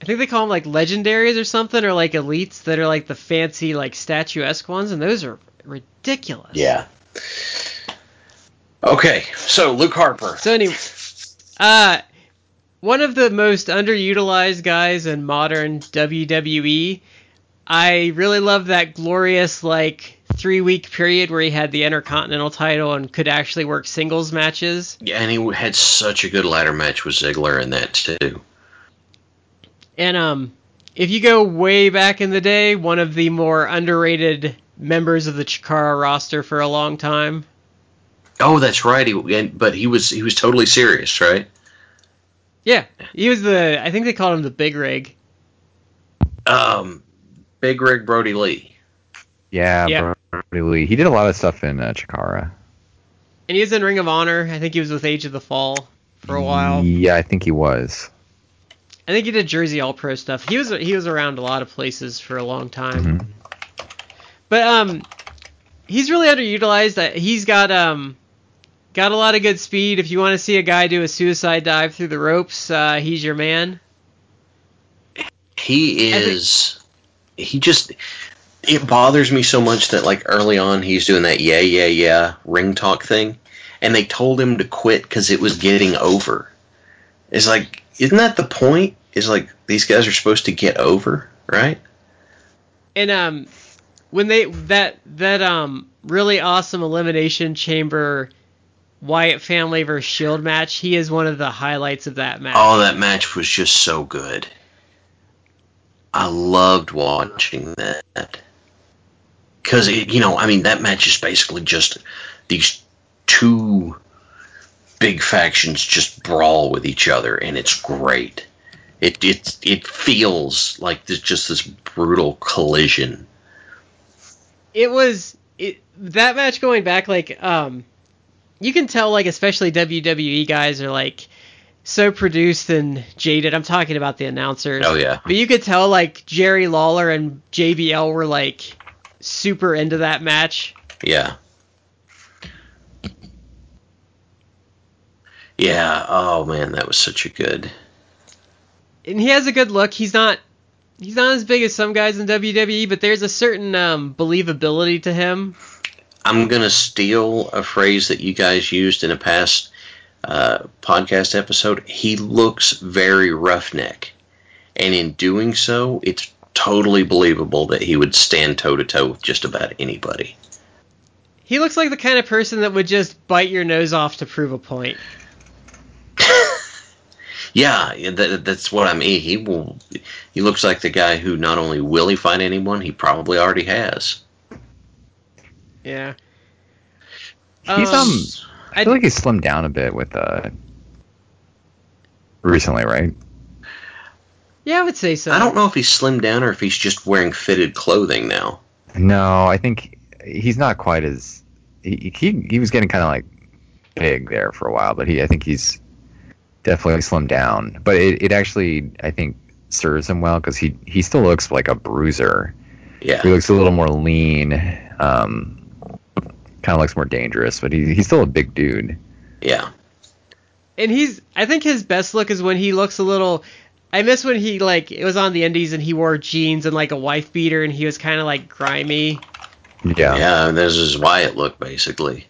I think they call them like legendaries or something or like elites that are like the fancy like statuesque ones and those are ridiculous. Yeah. Okay, so Luke Harper. So anyway, uh, one of the most underutilized guys in modern WWE. I really love that glorious like three week period where he had the Intercontinental title and could actually work singles matches. Yeah, and he had such a good ladder match with Ziggler in that too. And um, if you go way back in the day, one of the more underrated members of the Chikara roster for a long time. Oh, that's right. He, but he was he was totally serious, right? Yeah, he was the. I think they called him the Big Rig. Um, Big Rig Brodie Lee. Yeah, Yeah. Brodie Lee. He did a lot of stuff in uh, Chikara. And he was in Ring of Honor. I think he was with Age of the Fall for a while. Yeah, I think he was. I think he did Jersey All Pro stuff. He was he was around a lot of places for a long time. Mhm. But um, he's really underutilized. Uh, He's got um, got a lot of good speed. If you want to see a guy do a suicide dive through the ropes, uh, he's your man. He I think- is. He just. It bothers me so much that like early on he's doing that yeah yeah yeah ring talk thing, and they told him to quit because it was getting over. It's like, isn't that the point? Is like these guys are supposed to get over, right? And um, when they that that um really awesome elimination chamber Wyatt family versus Shield match, he is one of the highlights of that match. Oh, that match was just so good. I loved watching that. Because, you know, I mean, that match is basically just these two big factions just brawl with each other, and it's great. It, it, it feels like there's just this brutal collision. it was it that match going back like um you can tell like especially WWE guys are like so produced and jaded. I'm talking about the announcers. Oh yeah. But you could tell like Jerry Lawler and JBL were like super into that match. Yeah. Yeah. Oh man, that was such a good. And he has a good look. He's not he's not as big as some guys in WWE, but there's a certain um, believability to him. I'm gonna steal a phrase that you guys used in a past uh, podcast episode. He looks very roughneck, and in doing so, it's totally believable that he would stand toe to toe with just about anybody. He looks like the kind of person that would just bite your nose off to prove a point. Yeah, that, that's what I mean. He will. He looks like the guy who not only will he fight anyone, he probably already has. Yeah. He's um, I I feel like he's slimmed down a bit with uh recently, right? yeah, I would say so. I don't know if he's slimmed down or if he's just wearing fitted clothing now. No, I think he's not quite as he he, he was getting kind of like big there for a while, but he I think he's definitely slimmed down. But it, it actually I think serves him well because he he still looks like a bruiser. Yeah. He looks a little more lean. Um, kind of looks more dangerous, but he, he's still a big dude. Yeah. and he's I think his best look is when he looks a little I miss when he like it was on the indies and he wore jeans and like a wife beater and he was kind of like grimy. Yeah. Yeah, this is Wyatt look basically.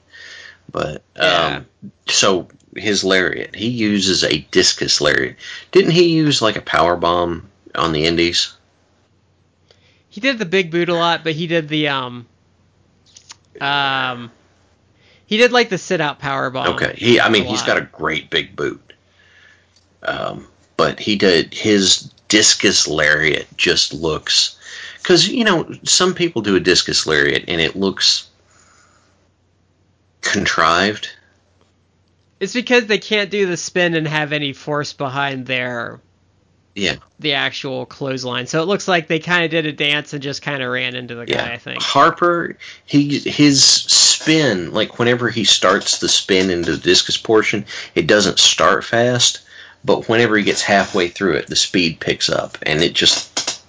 But um, so his lariat, he uses a discus lariat. Didn't he use like a power bomb on the Indies? He did the big boot a lot, but he did the um um he did like the sit out power bomb. Okay, he. I mean, he's got a great big boot. Um, but he did his discus lariat just looks because you know some people do a discus lariat and it looks contrived. It's because they can't do the spin and have any force behind their Yeah, the actual clothesline. So it looks like they kind of did a dance and just kind of ran into the yeah. guy. I think. Harper, he his spin like whenever he starts the spin into the discus portion, it doesn't start fast, but whenever he gets halfway through it, the speed picks up and it just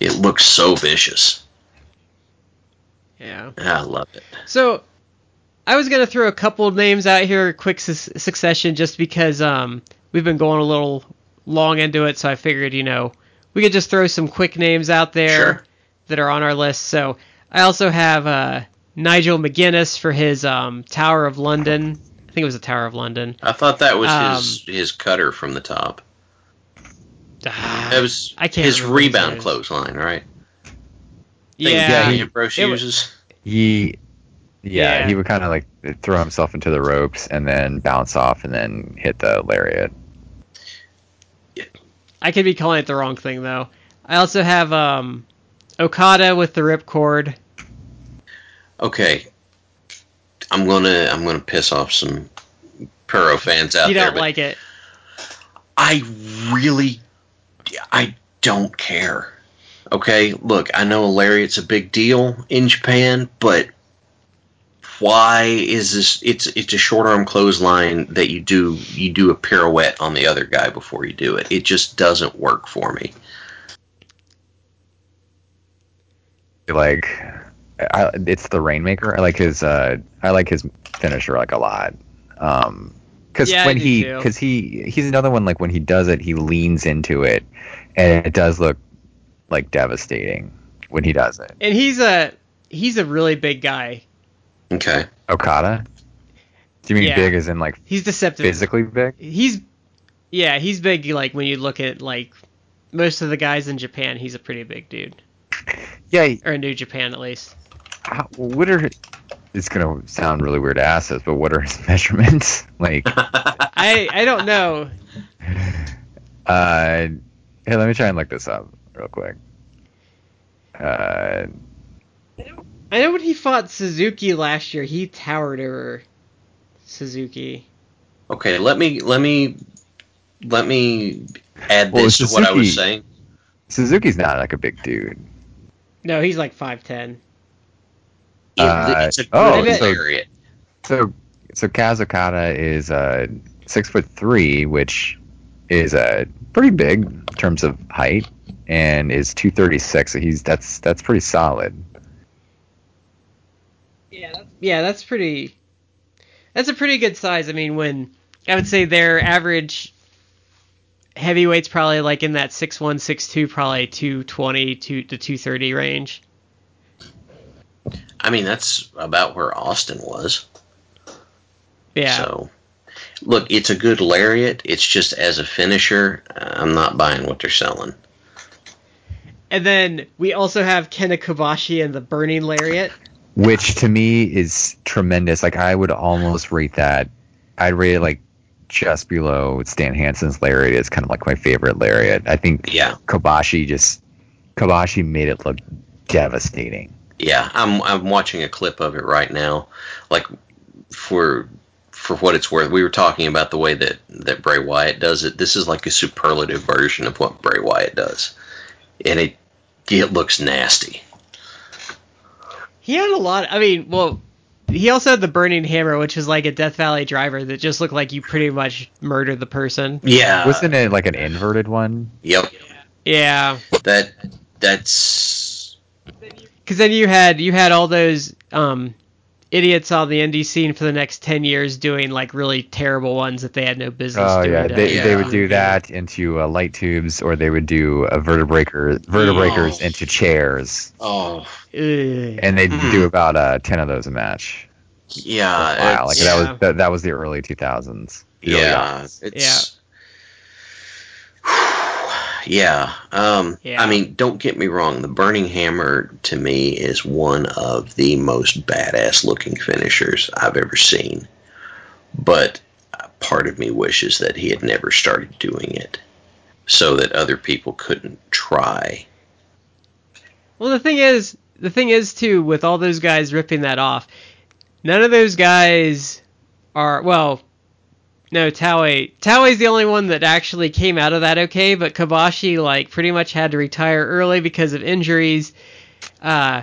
it looks so vicious. Yeah. I love it. So I was gonna throw a couple names out here, quick su- succession, just because um we've been going a little long into it. So I figured you know we could just throw some quick names out there Sure. that are on our list. So I also have uh, Nigel McGuinness for his um, Tower of London. I think it was the Tower of London. I thought that was Um, his his cutter from the top. Ah, That was I can't his remember his rebound name. closely, right? yeah, Yeah, he- Ambrose it uses. He, yeah, Yeah. he would kind of like throw himself into the ropes and then bounce off and then hit the lariat. I could be calling it the wrong thing though. I also have um, Okada with the ripcord. Okay, I'm gonna I'm gonna piss off some Puro fans out there. You don't but like it. I really I don't care. Okay, look, I know a lariat's a big deal in Japan, but why is this? It's it's a short arm clothesline that you do you do a pirouette on the other guy before you do it. It just doesn't work for me. Like, I, it's the Rainmaker. I like his. Uh, I like his finisher like a lot. Um, because Yeah, when he, because he, he's another one. Like when he does it, he leans into it, and it does look like devastating when he does it. And he's a he's a really big guy. Okay, Okada. Do you mean Yeah. big as in like He's deceptive. physically big? He's yeah, he's big. Like when you look at like most of the guys in Japan, he's a pretty big dude, Yeah. or in New Japan at least. How, what are? It's gonna sound really weird to ask this, but what are his measurements? Like, I I don't know. uh, hey, let me try and look this up real quick. Uh, I know when he fought Suzuki last year, he towered over Suzuki. okay. Let me let me let me add Well, this to what I was saying. Suzuki's not like a big dude. No, he's like five ten. Uh, it's a oh, so- lariat. So, so Kaz Okada is uh six foot three, which is uh, pretty big in terms of height, and is two thirty six. So he's that's that's pretty solid. Yeah, that's, yeah, that's pretty. That's a pretty good size. I mean, when I would say their average heavyweight's probably like in that six one, six two, probably two twenty to to two thirty range. I mean, that's about where Austin was. Yeah. So, look, it's a good lariat. It's just as a finisher, uh, I'm not buying what they're selling. And then we also have Kenta Kobashi and the Burning Lariat. Which to me is tremendous. Like I would almost rate that. I'd rate it like just below Stan Hansen's lariat. It's kind of like my favorite lariat. I think Yeah, Kobashi just Kobashi made it look devastating. yeah. I'm I'm watching a clip of it right now. Like for for what it's worth, we were talking about the way that that Bray Wyatt does it. This is like a superlative version of what Bray Wyatt does, and it it looks nasty. He had a lot. I mean, well, he also had the Burning Hammer, which is like a Death Valley driver that just looked like you pretty much murdered the person. Yeah. Wasn't it like an inverted one? Yep. Yeah. That that's Because then you had you had all those um, idiots on the indie scene for the next ten years doing like really terrible ones that they had no business Oh doing. yeah, to- they, they would do that into uh, light tubes, or they would do a vertebreaker vertebreakers Oh. into chairs, oh Ugh. and they'd Hmm. do about uh, ten of those a match. yeah. wow, like it's- that yeah. was that, that was the early two thousands. yeah, it's yeah. Um, Yeah. I mean, don't get me wrong. The Burning Hammer to me is one of the most badass looking finishers I've ever seen. But uh, part of me wishes that he had never started doing it, so that other people couldn't try. Well, the thing is, the thing is too, with all those guys ripping that off, none of those guys are well. No, Taue. Taue's the only one that actually came out of that okay, but Kobashi like pretty much had to retire early because of injuries. Uh,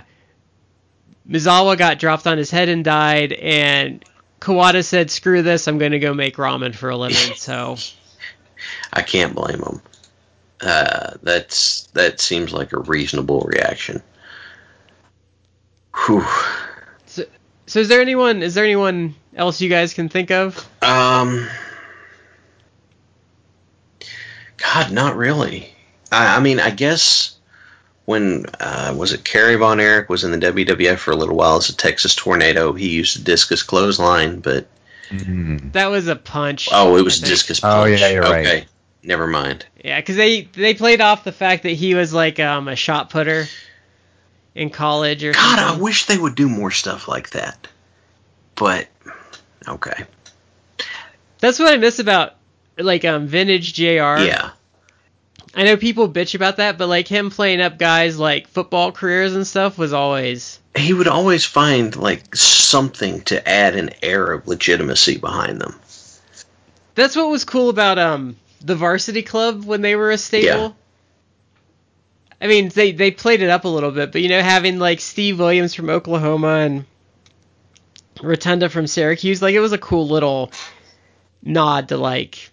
Misawa got dropped on his head and died, and Kawada said, "Screw this! I'm going to go make ramen for a living." So I can't blame him. Uh, that's that seems like a reasonable reaction. Whew. So is there anyone is there anyone else you guys can think of? Um, God, not really. I, I mean, I guess when uh, was it Kerry Von Erich was in the WWF for a little while as a Texas Tornado. He used a discus clothesline, but Mhm. That was a punch. oh, it was I think. discus Oh, yeah, you're right. okay, never mind. Yeah, because they they played off the fact that he was like um, a shot putter in college or God, I wish they would do more stuff like that. But okay, That's what I miss about like um vintage JR. yeah, I know people bitch about that, but like him playing up guys like football careers and stuff was always he would always find like something to add an air of legitimacy behind them. That's what was cool about um the varsity club when they were a stable. Yeah. I mean, they they played it up a little bit, but you know, having like Steve Williams from Oklahoma and Rotunda from Syracuse, like it was a cool little nod to like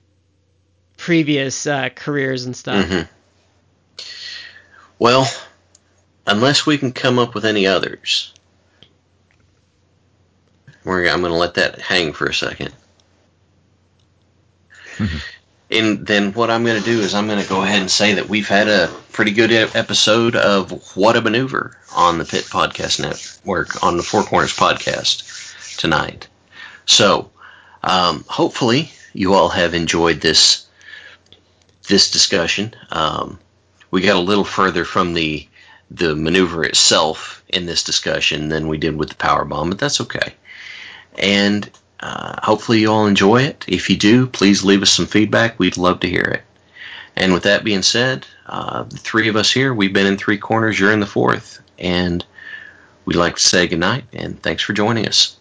previous uh, careers and stuff. Mhm. Well, unless we can come up with any others, we're, I'm going to let that hang for a second. and then what I'm going to do is I'm going to go ahead and say that we've had a pretty good episode of What a Maneuver on the Pit Podcast Network, on the Four Corners Podcast tonight. So, um, hopefully, you all have enjoyed this this discussion. Um, we got a little further from the the maneuver itself in this discussion than we did with the power bomb, but that's okay. And uh, hopefully you all enjoy it. If you do, please leave us some feedback. We'd love to hear it. And with that being said, uh, the three of us here, we've been in three corners. You're in the fourth, and we'd like to say goodnight and thanks for joining us.